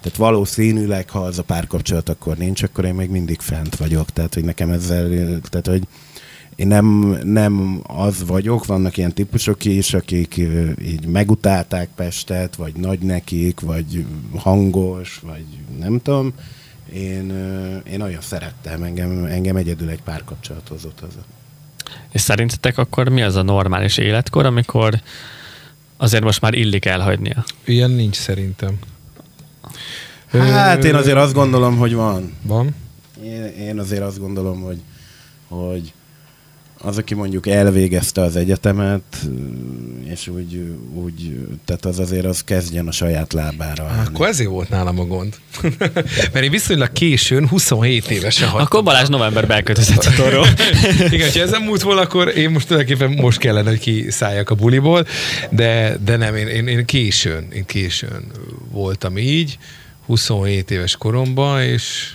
Speaker 3: Tehát valószínűleg, ha az a párkapcsolat akkor nincs, akkor én még mindig fent vagyok. Tehát, hogy nekem ezzel, tehát, hogy én nem, nem az vagyok, vannak ilyen típusok is, akik így megutálták Pestet, vagy nagy nekik, vagy hangos, vagy nem tudom. Én, én olyan szerettem, engem, engem egyedül egy párkapcsolat hozott haza.
Speaker 2: És szerintetek akkor mi az a normális életkor, amikor azért most már illik elhagynia.
Speaker 1: Ilyen nincs szerintem.
Speaker 3: Hát én azért azt gondolom, hogy van.
Speaker 1: Van?
Speaker 3: Én, én azért azt gondolom, hogy, hogy az, aki mondjuk elvégezte az egyetemet, és úgy, úgy tehát az azért az kezdjen a saját lábára. állni.
Speaker 1: Akkor ezért volt nálam a gond. Mert én viszonylag későn, 27 évesen hagytam.
Speaker 2: Akkor Balázs novemberben elköltözött a torról.
Speaker 1: Igen, ha ezen múlt volna, akkor én most tulajdonképpen most kellene, hogy kiszálljak a buliból, de, de nem, én, én, én későn, én későn voltam így, 27 éves koromban, és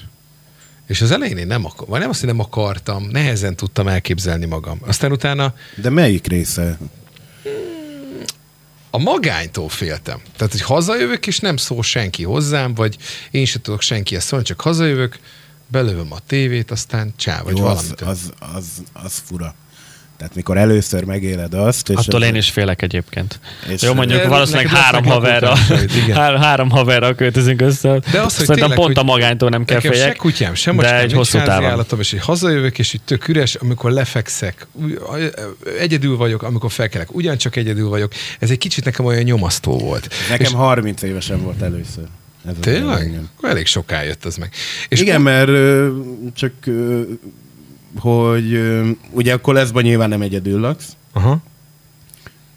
Speaker 1: és az elején én nem, akar, vagy nem azt, hogy nem akartam, nehezen tudtam elképzelni magam. Aztán utána
Speaker 3: De melyik része?
Speaker 1: a magánytól féltem. Tehát, hogy hazajövök, és nem szól senki hozzám, vagy én sem tudok senkihez szólni, csak hazajövök, belövöm a tévét, aztán csá, vagy
Speaker 3: Jó,
Speaker 1: valamit.
Speaker 3: az, az, az, az fura. Tehát mikor először megéled azt, és
Speaker 2: Attól én is félek egyébként.
Speaker 3: És-
Speaker 2: Jó, mondjuk valószínűleg három haverra, három haverra költözünk össze.
Speaker 1: De az, hogy
Speaker 2: Szerintem
Speaker 1: tényleg,
Speaker 2: pont a
Speaker 1: hogy
Speaker 2: magánytól nem kell
Speaker 1: Nekem se
Speaker 2: féljek.
Speaker 1: kutyám, sem
Speaker 2: de
Speaker 1: macskám,
Speaker 2: egy hosszú
Speaker 1: állatom, és így hazajövök, és így tök üres, amikor lefekszek, egyedül vagyok, amikor felkelek, ugyancsak egyedül vagyok. Ez egy kicsit nekem olyan nyomasztó volt.
Speaker 3: Nekem
Speaker 1: és
Speaker 3: 30 évesen volt először. Ez
Speaker 1: tényleg? Elég soká jött az meg. És
Speaker 3: Igen, mert csak, hogy ugye akkor leszben nyilván nem egyedül laksz.
Speaker 1: Aha.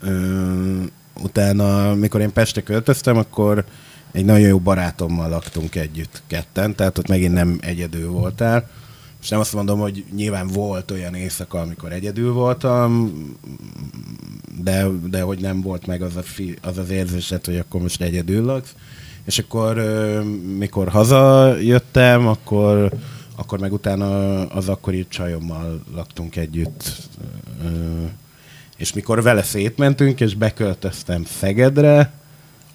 Speaker 3: Ö, utána, mikor én Pestre költöztem, akkor egy nagyon jó barátommal laktunk együtt ketten, tehát ott megint nem egyedül voltál. És nem azt mondom, hogy nyilván volt olyan éjszaka, amikor egyedül voltam, de, de hogy nem volt meg az, a fi, az az érzésed, hogy akkor most egyedül laksz. És akkor, mikor hazajöttem, akkor, akkor meg utána az akkori csajommal laktunk együtt. És mikor vele szétmentünk, és beköltöztem Szegedre,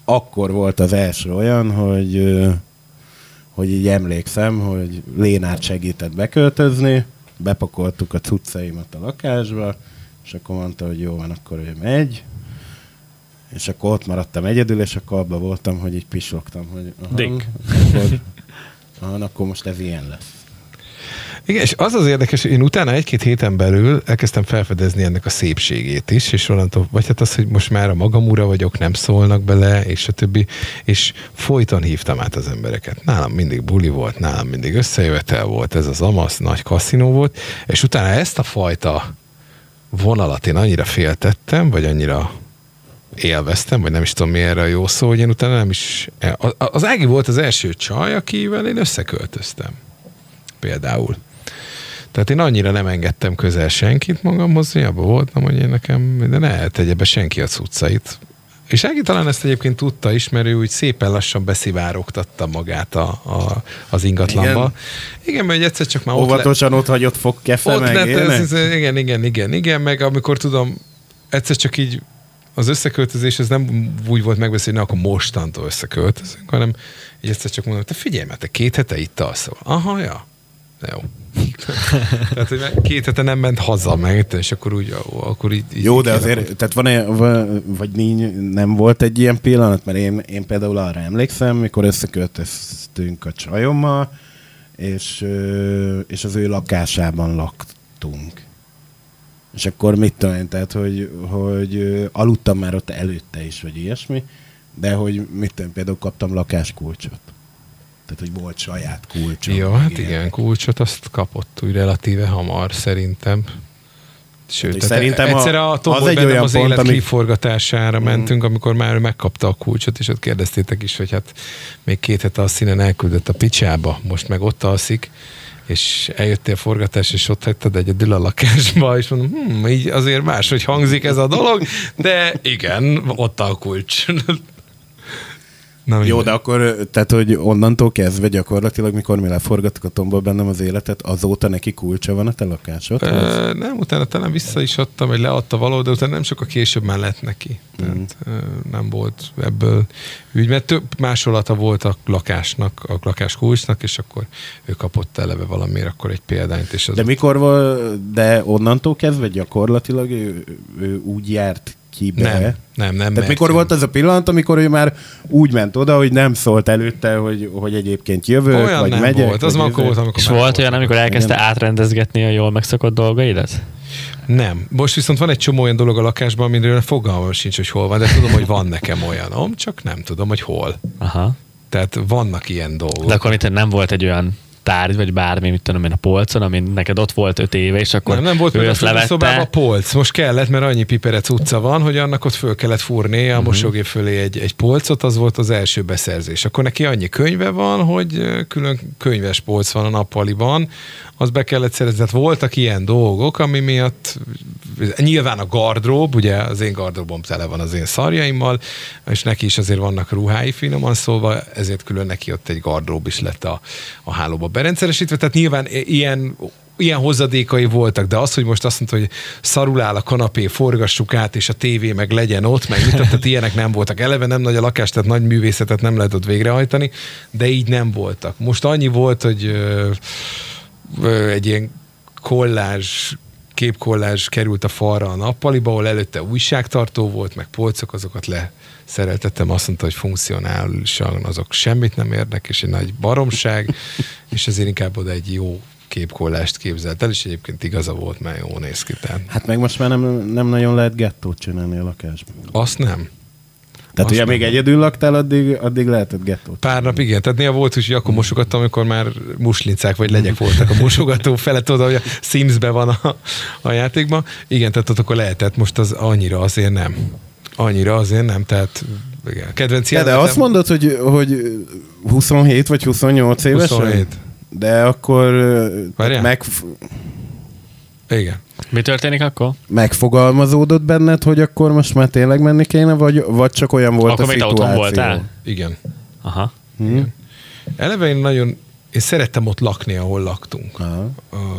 Speaker 3: akkor volt az első olyan, hogy, hogy így emlékszem, hogy Lénát segített beköltözni, bepakoltuk a cuccaimat a lakásba, és akkor mondta, hogy jó van, akkor ő megy, és akkor ott maradtam egyedül, és akkor abban voltam, hogy így pislogtam, hogy aha,
Speaker 2: Dink.
Speaker 3: Akkor, aha, akkor most ez ilyen lesz.
Speaker 1: Igen, és az az érdekes, hogy én utána egy-két héten belül elkezdtem felfedezni ennek a szépségét is, és onnantól, vagy hát az, hogy most már a magam ura vagyok, nem szólnak bele, és a többi, és folyton hívtam át az embereket. Nálam mindig buli volt, nálam mindig összejövetel volt, ez az amasz nagy kaszinó volt, és utána ezt a fajta vonalat én annyira féltettem, vagy annyira élveztem, vagy nem is tudom mi erre a jó szó, hogy én utána nem is... Az Ági volt az első csaj, akivel én összeköltöztem. Például. Tehát én annyira nem engedtem közel senkit magamhoz, hogy abban voltam, hogy én nekem, de ne tegye be senki a cuccait. És Ági talán ezt egyébként tudta is, mert ő úgy szépen lassan beszivárogtatta magát a, a, az ingatlanba. Igen,
Speaker 3: Igen?
Speaker 1: mert hogy egyszer csak már ott, le,
Speaker 3: Óvatosan ott hagyott fog kefe
Speaker 1: ott
Speaker 3: meg
Speaker 1: lett, ez, ez, igen, igen, igen, igen, meg amikor tudom, egyszer csak így az összeköltözés, ez nem úgy volt megbeszélni, akkor mostantól összeköltözünk, hanem így egyszer csak mondom, te figyelj már, te két hete itt alszol. Aha, ja. Jó. Tehát, hogy már két hete nem ment haza meg, és akkor úgy, akkor így, így
Speaker 3: Jó, de azért, tehát van-e, va- vagy nincs, nem volt egy ilyen pillanat, mert én, én például arra emlékszem, mikor összeköltöztünk a csajommal, és, és az ő lakásában laktunk. És akkor mit tudom én, tehát, hogy, hogy aludtam már ott előtte is, vagy ilyesmi, de hogy mit tudom, például kaptam lakáskulcsot. Tehát, hogy volt saját kulcsom.
Speaker 1: Jó, hát
Speaker 3: ilyenek.
Speaker 1: igen, kulcsot azt kapott úgy relatíve hamar, szerintem. Sőt, tehát
Speaker 3: szerintem
Speaker 1: egyszer
Speaker 3: a-
Speaker 1: a
Speaker 3: az egy olyan
Speaker 1: az
Speaker 3: pont,
Speaker 1: élet
Speaker 3: ami-
Speaker 1: kiforgatására mentünk, amikor már ő megkapta a kulcsot, és ott kérdeztétek is, hogy hát még két hete a színen elküldött a picsába, most meg ott alszik, és eljöttél forgatás, és ott hagytad egyedül a lakásba, és mondom, hm, így azért máshogy hangzik ez a dolog, de igen, ott a kulcs. Na,
Speaker 3: Jó, de akkor, tehát, hogy onnantól kezdve gyakorlatilag, mikor mi leforgattuk a tomból bennem az életet, azóta neki kulcsa van a te lakásod?
Speaker 1: Ö, nem, utána talán vissza is adtam, vagy leadta való, de utána nem sokkal később már lett neki. Tehát ö, nem volt ebből ügy, mert több másolata volt a lakásnak, a lakás kulcsnak, és akkor ő kapott eleve valamiért akkor egy példányt, és az
Speaker 3: De mikor volt, de onnantól kezdve gyakorlatilag ő, ő úgy járt ki be?
Speaker 1: nem, nem, nem.
Speaker 3: Tehát
Speaker 1: mert
Speaker 3: mikor
Speaker 1: én-
Speaker 3: volt az a pillanat, amikor ő már úgy ment oda, hogy nem szólt előtte, hogy, hogy egyébként jövök,
Speaker 1: Olyan
Speaker 3: vagy
Speaker 1: nem
Speaker 3: megyek?
Speaker 1: volt, az akkor volt, amikor
Speaker 2: És
Speaker 1: már
Speaker 2: volt olyan, amikor elkezdte
Speaker 3: Igen.
Speaker 2: átrendezgetni a jól megszokott dolgaidat?
Speaker 1: Nem. Most viszont van egy csomó olyan dolog a lakásban, amiről fogalmam sincs, hogy hol van, de tudom, hogy van nekem olyanom, csak nem tudom, hogy hol.
Speaker 2: Aha.
Speaker 1: Tehát vannak ilyen dolgok.
Speaker 2: De akkor itt nem volt egy olyan tárgy, vagy bármi, mit tudom én, a polcon, ami neked ott volt öt éve, és akkor
Speaker 1: nem, nem volt
Speaker 2: ő azt levette.
Speaker 1: szobában a polc. Most kellett, mert annyi piperec utca van, hogy annak ott föl kellett fúrni
Speaker 2: Mhm.
Speaker 1: a mosógép fölé egy, egy polcot, az volt az első beszerzés. Akkor neki annyi könyve van, hogy külön könyves polc van a nappaliban, az be kellett szerezni. Tehát voltak ilyen dolgok, ami miatt nyilván a gardrób, ugye az én gardróbom tele van az én szarjaimmal, és neki is azért vannak ruhái finoman szólva, ezért külön neki ott egy gardrób is lett a, a hálóba berendszeresítve. Tehát nyilván ilyen ilyen hozadékai voltak, de az, hogy most azt mondta, hogy szarul áll a kanapé, forgassuk át, és a tévé meg legyen ott, meg mit, tehát ilyenek nem voltak. Eleve nem nagy a lakás, tehát nagy művészetet nem lehet ott végrehajtani, de így nem voltak. Most annyi volt, hogy egy ilyen kollázs képkollázs került a falra a nappaliba, ahol előtte újságtartó volt, meg polcok, azokat leszereltettem, azt mondta, hogy funkcionálisan azok semmit nem érnek, és egy nagy baromság, és ezért inkább oda egy jó képkollást képzelt el, és egyébként igaza volt, mert jó néz ki. Tehát
Speaker 3: Hát meg most már nem, nem nagyon lehet gettót csinálni a lakásban.
Speaker 1: azt nem.
Speaker 3: Tehát
Speaker 1: Azt
Speaker 3: ugye még egyedül laktál, addig, addig lehetett gettót.
Speaker 1: Pár nap igen, tehát néha volt, hogy akkor mosogattam, amikor már muslincák vagy legyek voltak a mosogató felett oda, hogy a Simsbe van a, a játékban. Igen, tehát ott akkor lehetett, most az annyira azért nem. Annyira azért nem, tehát igen. Kedvenc
Speaker 3: de
Speaker 1: jelenetem-
Speaker 3: azt mondod, hogy, hogy 27 vagy 28 évesen?
Speaker 1: 27.
Speaker 3: De akkor
Speaker 1: Várjál.
Speaker 3: meg,
Speaker 1: Igen.
Speaker 2: Mi történik akkor?
Speaker 3: megfogalmazódott benned, hogy akkor most már tényleg menni kéne, vagy, vagy csak olyan volt
Speaker 2: akkor
Speaker 3: a szituáció?
Speaker 2: otthon voltál?
Speaker 1: Igen.
Speaker 2: Aha.
Speaker 3: Hm?
Speaker 1: Eleve én nagyon, én szerettem ott lakni, ahol laktunk
Speaker 3: Aha.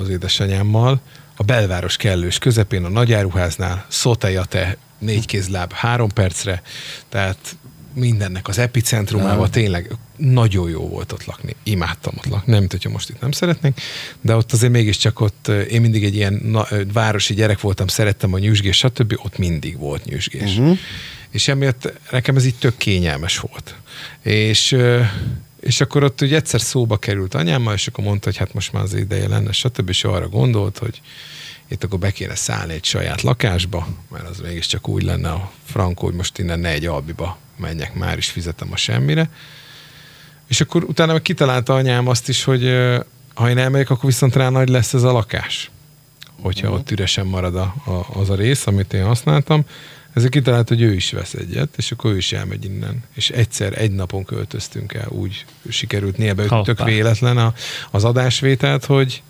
Speaker 1: az édesanyámmal. A belváros kellős közepén, a nagyáruháznál, Szotejate, négy kézláb, három percre, tehát mindennek az epicentrumában
Speaker 3: Aha.
Speaker 1: tényleg nagyon jó volt ott lakni. Imádtam ott lakni, nem mint hogyha most itt nem szeretnénk, de ott azért mégiscsak ott, eh, én mindig egy ilyen na, eh, városi gyerek voltam, szerettem a nyüzsgés, stb. Ott mindig volt nyüzsgés.
Speaker 3: Mhm.
Speaker 1: És emiatt nekem ez így tök kényelmes volt. És, ö, és akkor ott ugye egyszer szóba került anyámmal, és akkor mondta, hogy hát most már az ideje lenne, stb. És arra gondolt, hogy itt akkor be kéne szállni egy saját lakásba, mert az mégiscsak úgy lenne a frankó, hogy most innen ne egy albiba menjek, már is fizetem a semmire. És akkor utána meg kitalálta anyám azt is, hogy ha én elmegyek, akkor viszont rá nagy lesz ez a lakás. Hogyha uh-huh. ott üresen marad a, a, az a rész, amit én használtam. Ezért kitalálta, hogy ő is vesz egyet, és akkor ő is elmegy innen. És egyszer, egy napon költöztünk el, úgy sikerült
Speaker 2: Hoppá.
Speaker 1: tök véletlen a, az adásvételt, hogy,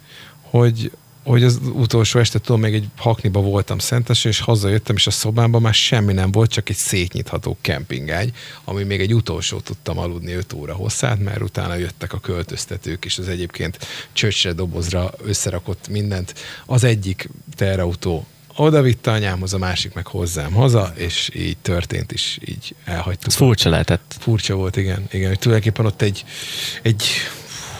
Speaker 1: hogy, hogy az utolsó este tudom, még egy hakniba voltam szentes, és hazajöttem, és a szobámban már semmi nem volt, csak egy szétnyitható kempingágy, ami még egy utolsó tudtam aludni 5 óra hosszát, mert utána jöttek a költöztetők, és az egyébként csöcsre dobozra összerakott mindent. Az egyik teherautó oda vitte anyámhoz, a másik meg hozzám haza, és így történt is, így elhagytuk.
Speaker 2: Ez furcsa lehetett.
Speaker 1: Furcsa volt, igen. igen hogy tulajdonképpen ott egy, egy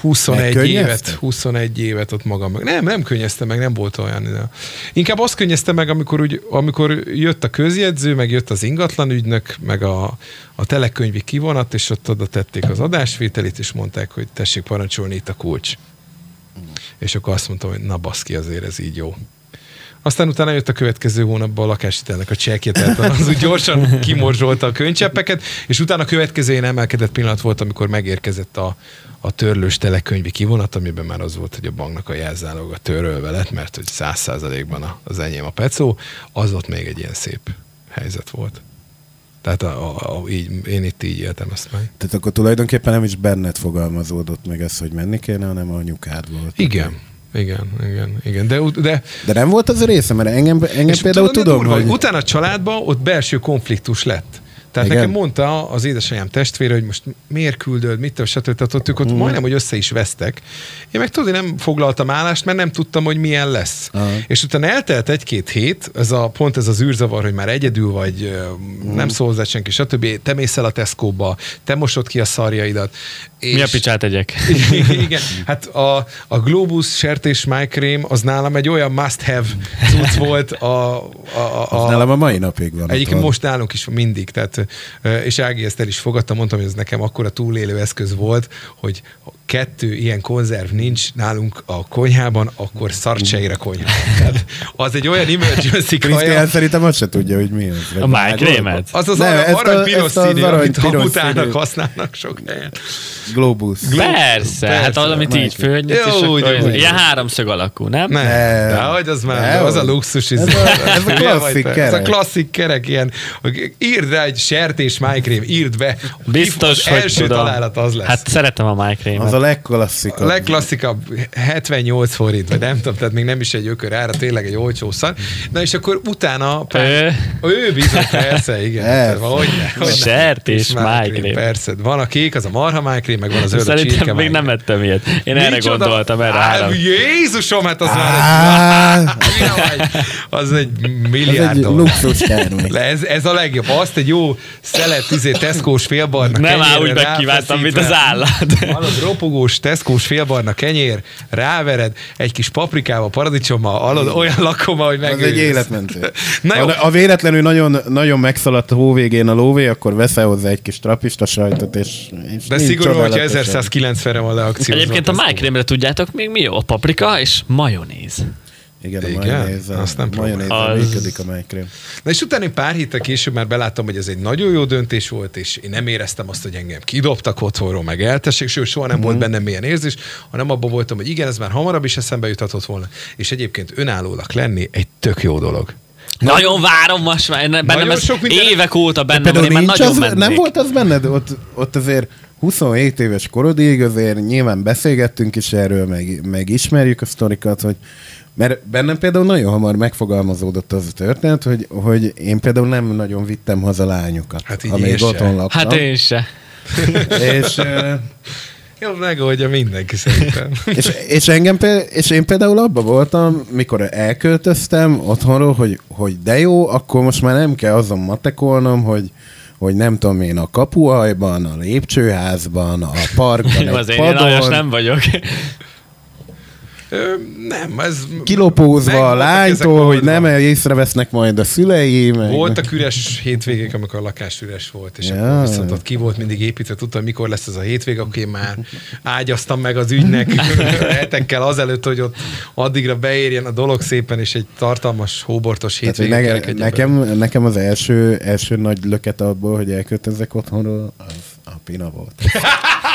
Speaker 1: 21
Speaker 3: Megkönnyezte?
Speaker 1: évet, 21 évet ott magam meg. Nem, nem könnyezte meg, nem volt olyan. De. Inkább azt könnyezte meg, amikor, úgy, amikor jött a közjegyző, meg jött az ingatlan ügynök, meg a, a telekönyvi kivonat, és ott oda tették az adásvételit, és mondták, hogy tessék parancsolni itt a kulcs. És akkor azt mondtam, hogy na baszki, azért ez így jó. Aztán utána jött a következő hónapban a lakáshitelnek a csekje, tehát az úgy gyorsan kimorzsolta a könycseppeket, és utána a következő ilyen emelkedett pillanat volt, amikor megérkezett a, a törlős telekönyvi kivonat, amiben már az volt, hogy a banknak a jelzáloga törölve lett, mert hogy száz százalékban az enyém a pecó, az ott még egy ilyen szép helyzet volt. Tehát a, a, a, így, én itt így éltem ezt meg.
Speaker 3: Tehát akkor tulajdonképpen nem is benned fogalmazódott meg ez, hogy menni kéne, hanem a anyukád volt.
Speaker 1: Igen, igen, igen, igen. De, de
Speaker 3: De nem volt az a része, mert engem, engem például tudom, hogy...
Speaker 1: Utána a családban ott belső konfliktus lett. Tehát
Speaker 3: Igen.
Speaker 1: Nekem mondta az édesanyám testvére, hogy most miért küldöd, mit stb. Tehát ott ők ott mm. majdnem, hogy össze is vesztek. Én meg tudod, én nem foglaltam állást, mert nem tudtam, hogy milyen lesz.
Speaker 3: Aha.
Speaker 1: És utána eltelt egy-két hét, ez a, pont ez az űrzavar, hogy már egyedül vagy, ö,
Speaker 3: Mhm.
Speaker 1: nem szól hozzá senki, stb. Te mész el a Tesco-ba, te mosod ki a szarjaidat. És...
Speaker 2: Mi a picsát egyek?
Speaker 1: Igen, hát a, a Globus sertés májkrém az nálam egy olyan must-have cucc volt a, a, a,
Speaker 3: Az
Speaker 1: a,
Speaker 3: nálam a mai napig van. Ott.
Speaker 1: most nálunk is mindig, tehát és Ági ezt el is fogadta, mondtam, hogy ez nekem akkora túlélő eszköz volt, hogy ha kettő ilyen konzerv nincs nálunk a konyhában, akkor szart se ér a konyhában. Tehát az egy olyan emergency kaja,
Speaker 3: Krisztián szerintem azt se tudja, hogy mi az.
Speaker 2: A májkrémet?
Speaker 1: az az
Speaker 3: Nem,
Speaker 1: arany,
Speaker 3: ezt a-
Speaker 1: arany piros
Speaker 3: ezt a
Speaker 1: színű, amit
Speaker 3: színű.
Speaker 1: használnak sok helyen.
Speaker 3: Globus.
Speaker 2: Persze, hát
Speaker 1: Persze,
Speaker 2: az, amit így fölnyitsz, és akkor ilyen háromszög alakú, nem?
Speaker 1: Nem,
Speaker 3: Nem.
Speaker 1: de hogy az már,
Speaker 3: Nem.
Speaker 1: az a luxus.
Speaker 3: Ez a- a klasszik
Speaker 1: te? Ez a
Speaker 3: kerek.
Speaker 1: klasszik kerek, ilyen, írd rá egy sertés májkrém, írd be.
Speaker 2: Biztos,
Speaker 1: az
Speaker 2: hogy
Speaker 1: első
Speaker 2: tudom.
Speaker 1: találat az lesz.
Speaker 2: Hát szeretem a májkrémet.
Speaker 3: Az a
Speaker 1: a
Speaker 3: legklasszikabb.
Speaker 1: legklasszikabb 78 forint, vagy nem tudom, tehát még nem is egy ökör ára, tényleg egy olcsó szar. Na és akkor utána...
Speaker 2: Ő?
Speaker 1: Ő bizony, persze, igen.
Speaker 3: Persze.
Speaker 1: Hogy ne, hogy ne.
Speaker 2: Sertés
Speaker 1: És
Speaker 2: májkrém.
Speaker 1: Persze, van a kék, az a marha májkrém, meg van a zöld a
Speaker 2: Szerintem még nem ettem ilyet. Én erre gondoltam, erre
Speaker 1: Á,
Speaker 2: három.
Speaker 1: Jézusom, hát az már vagy. az egy
Speaker 3: ez
Speaker 1: milliárd
Speaker 3: egy
Speaker 1: dollár.
Speaker 3: luxus termék.
Speaker 1: Ez, ez a legjobb. Azt egy jó szelet, izé, teszkós félbarna
Speaker 2: Nem áll, úgy megkívántam, mint az állat.
Speaker 1: Hallod, ropogós, teszkós félbarna kenyér, rávered, egy kis paprikával, paradicsommal, hallod, olyan lakoma, hogy
Speaker 3: Ez
Speaker 1: megőrülsz.
Speaker 3: egy életmentő.
Speaker 1: Na jó,
Speaker 3: Ha, ha véletlenül nagyon, nagyon megszaladt a hóvégén a lóvé, akkor veszel hozzá egy kis trapista sajtot, és, és
Speaker 1: de szigorú, hogyha
Speaker 3: csodálatosabb.
Speaker 1: 1190-re van leakció.
Speaker 2: Egyébként a májkrémre tudjátok még mi jó? A paprika és majonéz.
Speaker 3: Igen, a
Speaker 1: Igen?
Speaker 3: majonéz,
Speaker 1: Azt nem
Speaker 3: majonéz
Speaker 2: próbáltam. Az-
Speaker 3: működik a májkrém.
Speaker 1: Na és utána pár héttel később már beláttam, hogy ez egy nagyon jó döntés volt, és én nem éreztem azt, hogy engem kidobtak otthonról, meg eltessék, sőt, soha nem volt bennem ilyen érzés, hanem abban voltam, hogy igen, ez már hamarabb is eszembe juthatott volna, és egyébként önállólag lenni egy tök jó dolog.
Speaker 2: Nagyon várom most már, bennem
Speaker 1: Nagyon
Speaker 2: ez
Speaker 1: sok minden-
Speaker 2: évek óta bennem én már nagyon
Speaker 3: az,
Speaker 2: mennék.
Speaker 3: nem volt az benned? Ott, ott azért 27 éves korodig azért nyilván beszélgettünk is erről, meg, meg ismerjük a sztorikat, hogy mert bennem például nagyon hamar megfogalmazódott az a történet, hogy, hogy én például nem nagyon vittem haza lányokat,
Speaker 1: Hát így
Speaker 3: amíg
Speaker 1: se.
Speaker 3: otthon laktam.
Speaker 2: Hát én se.
Speaker 3: És, ö,
Speaker 1: Jó, megoldja mindenki szerintem.
Speaker 3: és, és, engem például, és én például abban voltam, mikor elköltöztem otthonról, hogy, hogy de jó, akkor most már nem kell azon matekolnom, hogy hogy nem tudom én, a kapuajban, a lépcsőházban, a parkban, egy padon,
Speaker 2: nem vagyok.
Speaker 1: Nem, ez...
Speaker 3: kilopózva a lánytól, hogy nem észrevesznek majd a szülei, meg...
Speaker 1: Voltak üres hétvégék, amikor a lakás üres volt, és
Speaker 3: Ja.
Speaker 1: akkor viszont ott ki volt mindig építve, tudtam, mikor lesz ez a hétvég, akkor én már ágyaztam meg az ügynek hetekkel azelőtt, hogy ott addigra beérjen a dolog szépen, és egy tartalmas, hóbortos
Speaker 3: nege,
Speaker 1: kerekedjen
Speaker 3: nekem, nekem az első, első nagy löket abból, hogy elköltözek otthonról, az a Pina volt.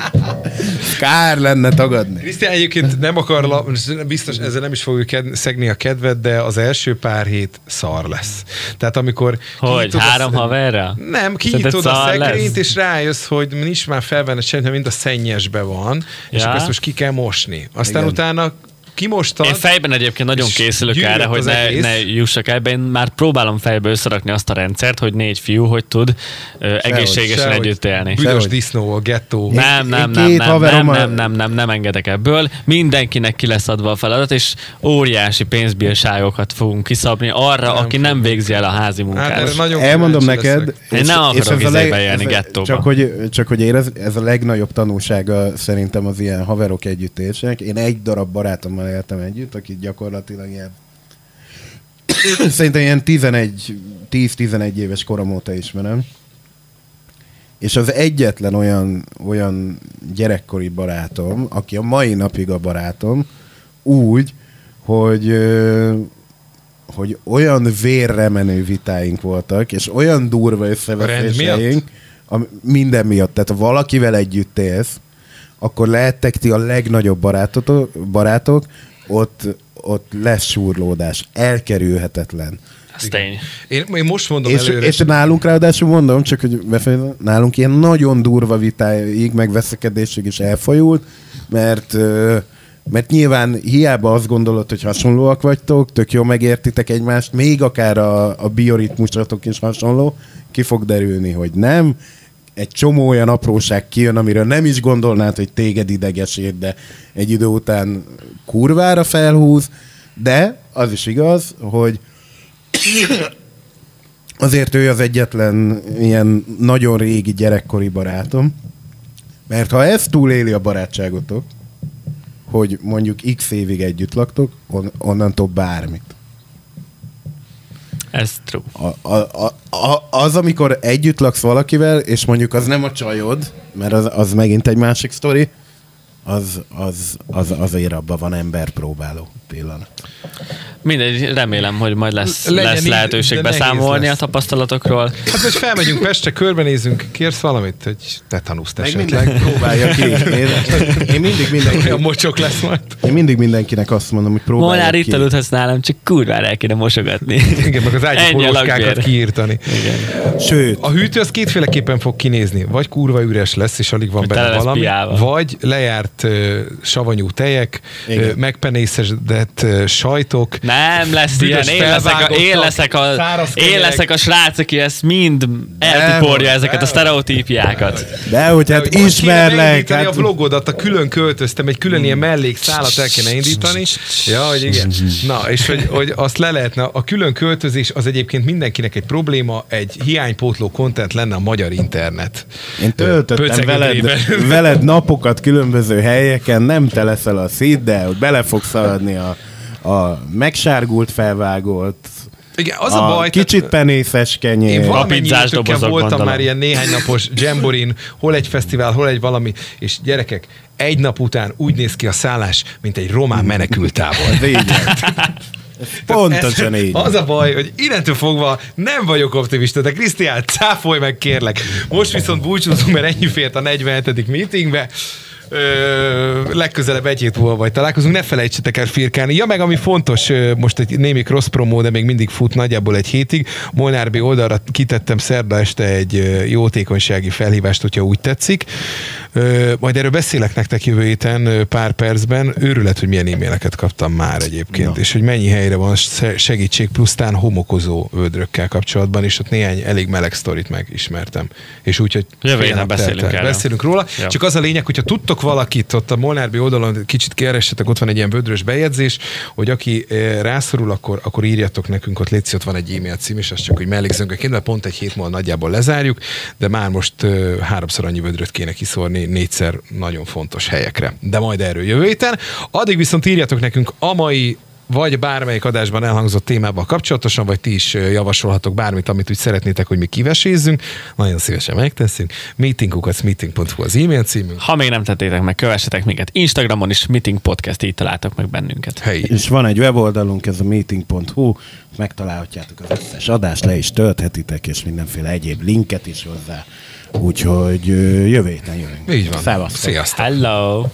Speaker 3: Kár lenne tagadni.
Speaker 1: Krisztián egyébként nem akar, la- biztos ezzel nem is fogjuk ked- szegni a kedved, de az első pár hét szar lesz. Tehát amikor...
Speaker 2: Hogy,
Speaker 1: a
Speaker 2: három
Speaker 1: sz-
Speaker 2: haverra?
Speaker 1: Nem, kinyitod a szekrényt,
Speaker 2: lesz?
Speaker 1: és rájössz, hogy nincs már felvenne semmi, mind a szennyesbe van, és
Speaker 2: Ja.
Speaker 1: akkor ezt most ki kell mosni. Aztán
Speaker 3: Igen.
Speaker 1: utána kimostad,
Speaker 2: Én fejben egyébként nagyon
Speaker 1: és
Speaker 2: készülök erre, hogy ne,
Speaker 1: egész.
Speaker 2: ne jussak el, én már próbálom fejbe összerakni azt a rendszert, hogy négy fiú hogy tud ö, egészségesen
Speaker 1: sehogy.
Speaker 2: együtt élni.
Speaker 1: Büdös disznó, a gettó.
Speaker 2: Nem, nem, nem, nem, nem, nem, nem, nem, nem engedek ebből. Mindenkinek ki lesz adva a feladat, és óriási pénzbírságokat fogunk kiszabni arra,
Speaker 1: Nem
Speaker 2: aki nem végzi el a házi
Speaker 1: Hát
Speaker 2: munkát.
Speaker 1: erre nagyon
Speaker 3: Elmondom neked.
Speaker 2: Én nem akarok izébe élni,
Speaker 3: ez-
Speaker 2: gettóba.
Speaker 3: Csak hogy, csak hogy érez, ez a legnagyobb tanulsága szerintem az ilyen haverok együttésnek. Én egy darab barátommal éltem együtt, aki gyakorlatilag ilyen szerintem ilyen 11, 10-11 éves korom óta ismerem. És az egyetlen olyan, olyan gyerekkori barátom, aki a mai napig a barátom, úgy, hogy hogy olyan vérre menő vitáink voltak, és olyan durva összeveszéseink, minden miatt. Tehát valakivel együtt élsz, akkor lehettek ti a legnagyobb barátotok, barátok, ott, ott lesz súrlódás, elkerülhetetlen.
Speaker 2: Ez tény.
Speaker 1: Én, én most mondom
Speaker 3: És,
Speaker 1: előre.
Speaker 3: és nálunk ráadásul mondom, csak hogy befejezem, nálunk ilyen nagyon durva vitáig, meg veszekedésig is elfolyult, mert mert nyilván hiába azt gondolod, hogy hasonlóak vagytok, tök jó megértitek egymást, még akár a, a bioritmusatok is hasonló, ki fog derülni, hogy nem. Egy csomó olyan apróság kijön, amiről nem is gondolnád, hogy téged idegesít, de egy idő után kurvára felhúz, de az is igaz, hogy azért ő az egyetlen ilyen nagyon régi gyerekkori barátom, mert ha ez túléli a barátságotok, hogy mondjuk x évig együtt laktok, on, onnantól bármit.
Speaker 2: Ezt true.
Speaker 3: A, a, a, az, amikor együtt laksz valakivel, és mondjuk az nem a csajod, mert az, az megint egy másik sztori, az, az, az azért abban van ember próbáló pillanat.
Speaker 2: Mindegy, remélem, hogy majd lesz,
Speaker 1: Legyen
Speaker 2: lesz lehetőség
Speaker 1: de
Speaker 2: beszámolni
Speaker 1: lesz.
Speaker 2: a tapasztalatokról.
Speaker 1: Hát most felmegyünk Pestre, körbenézünk, kérsz valamit, hogy tetanuszt
Speaker 3: Meg
Speaker 1: esetleg.
Speaker 3: próbálja ki. Én, én, mindig mindenki,
Speaker 1: Olyan mocsok lesz majd.
Speaker 3: én mindig mindenkinek azt mondom, hogy próbálja
Speaker 2: Molnár
Speaker 3: ki.
Speaker 2: itt aludhatsz nálam, csak kurvára el kéne mosogatni.
Speaker 1: Igen, meg az ágyi
Speaker 2: Ennyi a
Speaker 1: poloskákat kiírtani.
Speaker 2: Igen.
Speaker 3: Sőt,
Speaker 1: A hűtő az kétféleképpen fog kinézni. Vagy kurva üres lesz, és alig van benne valami,
Speaker 2: piával.
Speaker 1: vagy lejárt ö, savanyú tejek,
Speaker 3: Igen.
Speaker 1: ö, megpenészesedett ö, sajtok,
Speaker 2: Nem lesz ilyen, én leszek, a, én, leszek a, én leszek a srác, aki ezt mind eltiporja
Speaker 3: Nem,
Speaker 2: ezeket a sztereotípiákat.
Speaker 3: de hogy hát ismerlek. Hát,
Speaker 1: a vlogodat, a külön költöztem, egy külön ilyen mellékszálat el kéne indítani. Ja, hogy igen. Na, és hogy, hogy azt le lehetne, a külön költözés az egyébként mindenkinek egy probléma, egy hiánypótló content lenne a magyar internet.
Speaker 3: én töltöttem veled, veled napokat különböző helyeken, nem te leszel a szíd, de hogy bele fogsz szaladni a, a megsárgult felvágott,
Speaker 1: Igen, az
Speaker 3: a
Speaker 1: a baj,
Speaker 3: kicsit
Speaker 1: tehát-
Speaker 3: penészes kenyér.
Speaker 1: Én valamennyi voltam
Speaker 2: gondolom.
Speaker 1: már ilyen néhány napos jamborin, hol egy fesztivál, hol egy valami, és gyerekek, egy nap után úgy néz ki a szállás, mint egy román menekültábor.
Speaker 3: Pontosan
Speaker 1: Ez-
Speaker 3: így.
Speaker 1: Az a baj, hogy innentől fogva nem vagyok optimista, de Krisztián, cáfolj meg kérlek. Most viszont búcsúzunk, mert ennyi fért a 47. meetingbe. Ö, legközelebb egy hét múlva vagy találkozunk, ne felejtsetek el firkálni. Ja, meg ami fontos, most egy némi cross promó, de még mindig fut nagyjából egy hétig. Molnár B oldalra kitettem szerda este egy jótékonysági felhívást, hogyha úgy tetszik. Ö, majd erről beszélek nektek jövő héten pár percben. Őrület, hogy milyen e-maileket kaptam már egyébként,
Speaker 3: Na.
Speaker 1: és hogy mennyi helyre van se- segítség, plusztán homokozó vödrökkel kapcsolatban, és ott néhány elég meleg sztorit megismertem. És úgy, hogy
Speaker 2: Jövő héten beszélünk erről.
Speaker 1: Beszélünk róla.
Speaker 2: Ja.
Speaker 1: Csak az a lényeg, hogyha tudtok valakit ott a Molnárbi oldalon kicsit keressetek, ott van egy ilyen vödrös bejegyzés, hogy aki eh, rászorul, akkor, akkor írjatok nekünk, ott létszik, ott van egy e-mail cím, és az csak, hogy mellékzőnként, mert pont egy hét múlva nagyjából lezárjuk, de már most uh, háromszor annyi vödröt kéne kiszórni, négyszer nagyon fontos helyekre. De majd erről jövő héten. Addig viszont írjatok nekünk a mai vagy bármelyik adásban elhangzott témával kapcsolatosan, vagy ti is javasolhatok bármit, amit úgy szeretnétek, hogy mi kivesézzünk. Nagyon szívesen megteszünk. Meetingukat meeting.hu az e-mail címünk.
Speaker 2: Ha még nem tettétek meg, kövessetek minket Instagramon is, Meeting Podcast, így találtok meg bennünket.
Speaker 1: Helyi.
Speaker 3: És van egy weboldalunk, ez a meeting.hu, megtalálhatjátok az összes adást, le is tölthetitek, és mindenféle egyéb linket is hozzá. Úgyhogy jövő héten jövünk.
Speaker 1: Így van.
Speaker 3: Szevasztok.
Speaker 1: Sziasztok.
Speaker 2: Hello!